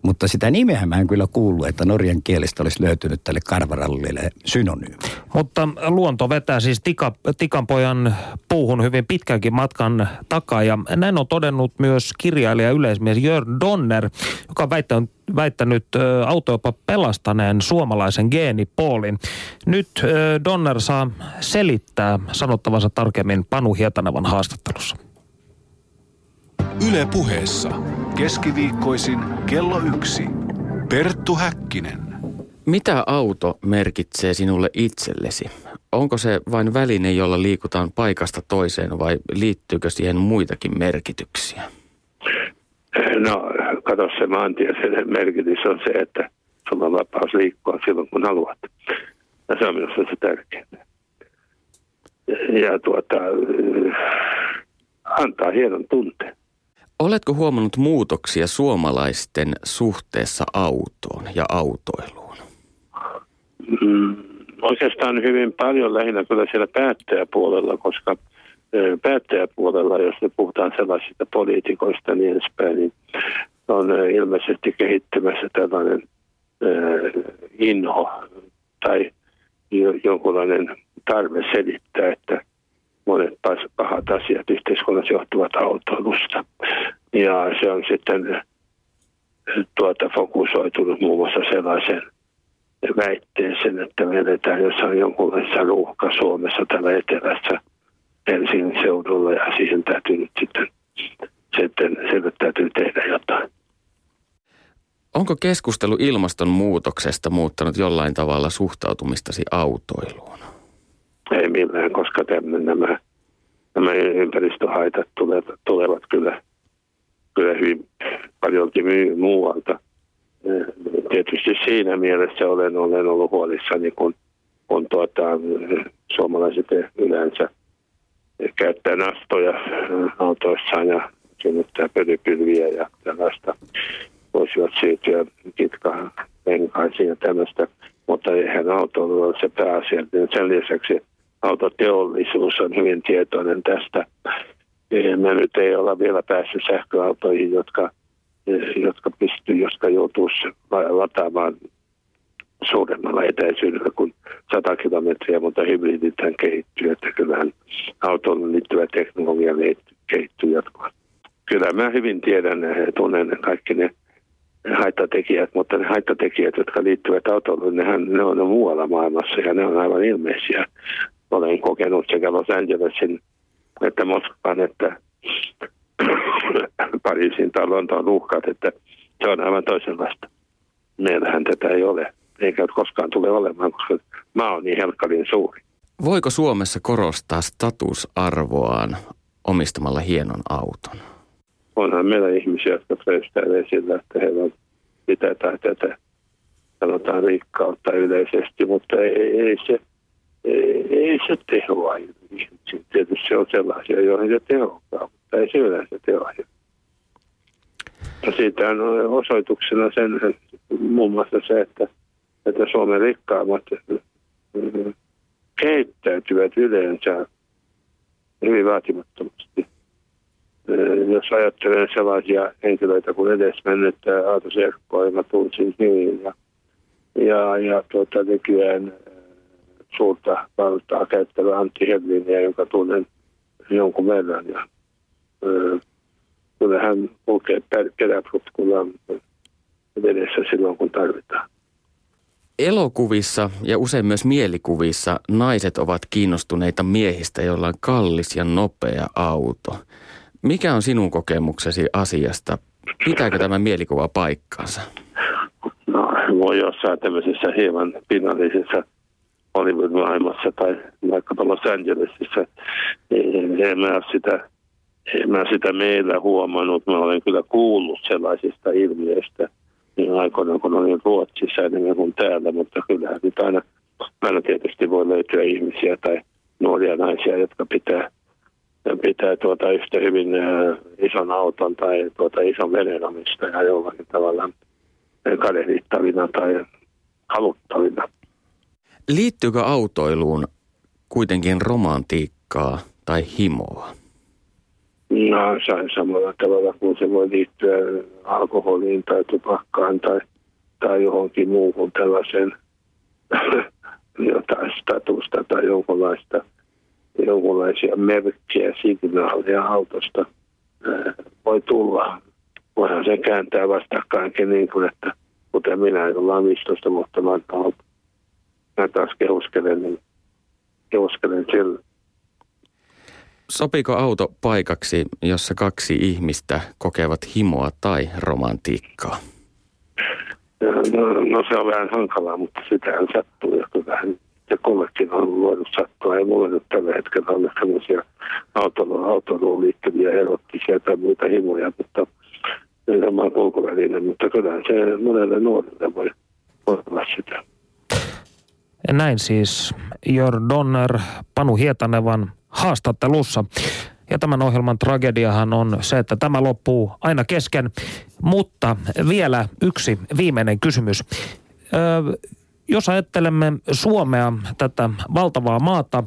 Speaker 3: mutta sitä nimeä mä en kyllä kuullut, että norjan kielestä olisi löytynyt tälle karvarallille synonyymi.
Speaker 2: Mutta luonto vetää siis tika, tikanpojan puuhun hyvin pitkänkin matkan takaa. Ja näin on todennut myös kirjailija yleismies Jörn Donner, joka on väittänyt, väittänyt autojopa pelastaneen suomalaisen geenipoolin. Nyt Donner saa selittää sanottavansa tarkemmin Panu Hietanavan haastattelussa.
Speaker 1: Yle puheessa. Keskiviikkoisin kello yksi. Perttu Häkkinen.
Speaker 5: Mitä auto merkitsee sinulle itsellesi? Onko se vain väline, jolla liikutaan paikasta toiseen vai liittyykö siihen muitakin merkityksiä?
Speaker 8: No, kato se maantieteellinen merkitys on se, että sulla on vapaus liikkua silloin kun haluat. Ja se on minusta se tärkeää. Ja tuota, antaa hienon tunteen.
Speaker 5: Oletko huomannut muutoksia suomalaisten suhteessa autoon ja autoiluun?
Speaker 8: Mm, oikeastaan hyvin paljon lähinnä kyllä siellä päättäjäpuolella, koska päättäjäpuolella, jos me puhutaan sellaisista poliitikoista niin edespäin, niin on ilmeisesti kehittymässä tällainen inho tai jonkunlainen tarve selittää, että monet pahat asiat yhteiskunnassa johtuvat autoilusta. Ja se on sitten tuota, fokusoitunut muun muassa sellaisen väitteeseen, että me edetään jossain jonkunlaisessa ruuhka Suomessa tällä etelässä Helsingin seudulla ja siihen täytyy nyt sitten, sitten sille täytyy tehdä jotain.
Speaker 5: Onko keskustelu ilmastonmuutoksesta muuttanut jollain tavalla suhtautumistasi autoiluun?
Speaker 8: Ei millään, koska tämän, nämä, nämä ympäristöhaitat tulevat, tulevat kyllä, kyllä hyvin paljon muualta. Tietysti siinä mielessä olen, olen ollut huolissani, kun, kun tuota, suomalaiset yleensä käyttää nastoja autoissaan ja synnyttää pölypylviä ja tällaista voisivat siirtyä kitkaan penkaisiin ja tämmöistä, mutta eihän autoilu ole se pääasiallinen. Sen lisäksi autoteollisuus on hyvin tietoinen tästä. Me nyt ei olla vielä päässyt sähköautoihin, jotka, jotka pystyy, jotka joutuu lataamaan suuremmalla etäisyydellä kuin 100 kilometriä, mutta hybridithän kehittyy, että kyllähän autoon liittyvä teknologia kehittyy jatkuvasti. Kyllä mä hyvin tiedän ja tunnen kaikki ne haittatekijät, mutta ne haittatekijät, jotka liittyvät nehän ne on muualla maailmassa ja ne on aivan ilmeisiä. Olen kokenut sekä Los Angelesin että Moskovan että <clears throat> Pariisin tai Lontoon uhkat, että se on aivan toisenlaista. Meillähän tätä ei ole, eikä koskaan tule olemaan, koska maa on niin helkkarin suuri.
Speaker 5: Voiko Suomessa korostaa statusarvoaan omistamalla hienon auton?
Speaker 8: onhan meillä ihmisiä, jotka pröystäilee sillä, että heillä on sitä tai tätä, sanotaan rikkautta yleisesti, mutta ei, ei se, ei, se tehoa ihmisiin. Tietysti se on sellaisia, joihin se tehokkaa, mutta ei se yleensä tehoa. Siitä on osoituksena sen, muun muassa se, että, että Suomen rikkaammat keittäytyvät yleensä hyvin vaatimattomasti jos ajattelen sellaisia henkilöitä kuin edesmennyt Aato Serkkoa, joka tunsin hyvin ja, ja, ja tuota, nykyään suurta valtaa käyttävä Antti Hedliniä, jonka tunnen jonkun verran. Ja, kyllä hän kulkee peräprutkulla edessä silloin, kun tarvitaan.
Speaker 5: Elokuvissa ja usein myös mielikuvissa naiset ovat kiinnostuneita miehistä, joilla on kallis ja nopea auto. Mikä on sinun kokemuksesi asiasta? Pitääkö tämä mielikuva paikkaansa?
Speaker 8: No, voi jossain tämmöisessä hieman pinnallisessa Hollywood-maailmassa tai vaikka Los Angelesissa. En, en mä sitä, en mä sitä meillä huomannut. Mä olen kyllä kuullut sellaisista ilmiöistä niin aikoina, kun olin Ruotsissa enemmän kuin täällä, mutta kyllähän nyt aina, aina tietysti voi löytyä ihmisiä tai nuoria naisia, jotka pitää pitää tuota yhtä hyvin ison auton tai tuota ison veneen omistaja jollakin tavalla kadehdittavina tai haluttavina.
Speaker 5: Liittyykö autoiluun kuitenkin romantiikkaa tai himoa?
Speaker 8: No, samalla tavalla kuin se voi liittyä alkoholiin tai tupakkaan tai, tai johonkin muuhun tällaiseen <coughs> jotain statusta tai jonkunlaista – jonkinlaisia merkkejä, signaaleja autosta voi tulla. Voihan se kääntää vastakkainkin niin kuin, että kuten minä, jolla on 15 vuotta vanha Mä taas kehuskelen, niin kehuskelen sillä.
Speaker 5: Sopiiko auto paikaksi, jossa kaksi ihmistä kokevat himoa tai romantiikkaa?
Speaker 8: No, no se on vähän hankalaa, mutta sitähän sattuu ja kyllähän ja kullekin on voinut sattua. Ei mulle nyt tällä hetkellä ole sellaisia autoluun, autoluun liittyviä erottisia tai muita himoja, mutta sama kulkuväline, mutta kyllä se monelle nuorelle voi,
Speaker 2: Näin siis Jör Donner Panu Hietanevan haastattelussa. Ja tämän ohjelman tragediahan on se, että tämä loppuu aina kesken. Mutta vielä yksi viimeinen kysymys. Öö, jos ajattelemme Suomea, tätä valtavaa maata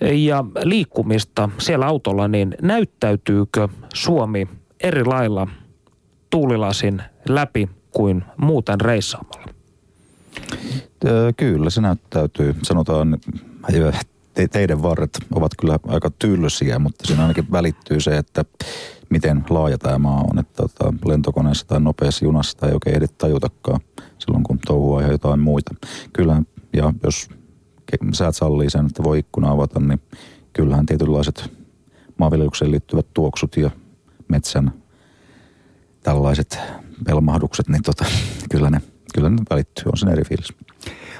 Speaker 2: ja liikkumista siellä autolla, niin näyttäytyykö Suomi eri lailla tuulilasin läpi kuin muuten reissaamalla?
Speaker 4: Kyllä, se näyttäytyy. Sanotaan, te, teidän varret ovat kyllä aika tylsiä, mutta siinä ainakin välittyy se, että miten laaja tämä maa on. Että tota, lentokoneessa tai nopeassa junassa ei oikein ehdi tajutakaan silloin, kun touhua ja jotain muita. Kyllä, ja jos säät sallii sen, että voi ikkuna avata, niin kyllähän tietynlaiset maanviljelykseen liittyvät tuoksut ja metsän tällaiset pelmahdukset, niin tota, <laughs> kyllä, ne, kyllä ne välittyy, on sen eri fiilis.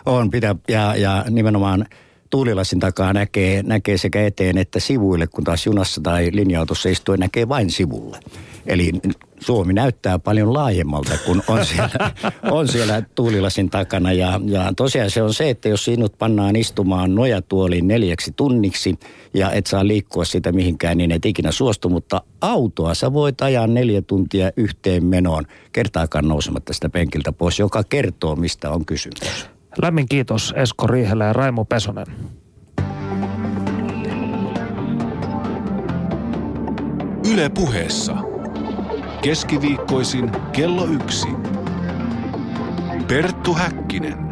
Speaker 3: On, pitää, ja, ja nimenomaan tuulilasin takaa näkee, näkee sekä eteen että sivuille, kun taas junassa tai linja-autossa istuen näkee vain sivulle. Eli Suomi näyttää paljon laajemmalta, kun on siellä, <laughs> on siellä tuulilasin takana. Ja, ja tosiaan se on se, että jos sinut pannaan istumaan nojatuoliin neljäksi tunniksi ja et saa liikkua sitä mihinkään, niin et ikinä suostu. Mutta autoa sä voit ajaa neljä tuntia yhteen menoon kertaakaan nousematta sitä penkiltä pois, joka kertoo, mistä on kysymys.
Speaker 2: Lämmin kiitos Esko Riihelä ja Raimo Pesonen.
Speaker 1: Yle puheessa. Keskiviikkoisin kello yksi. Perttu Häkkinen.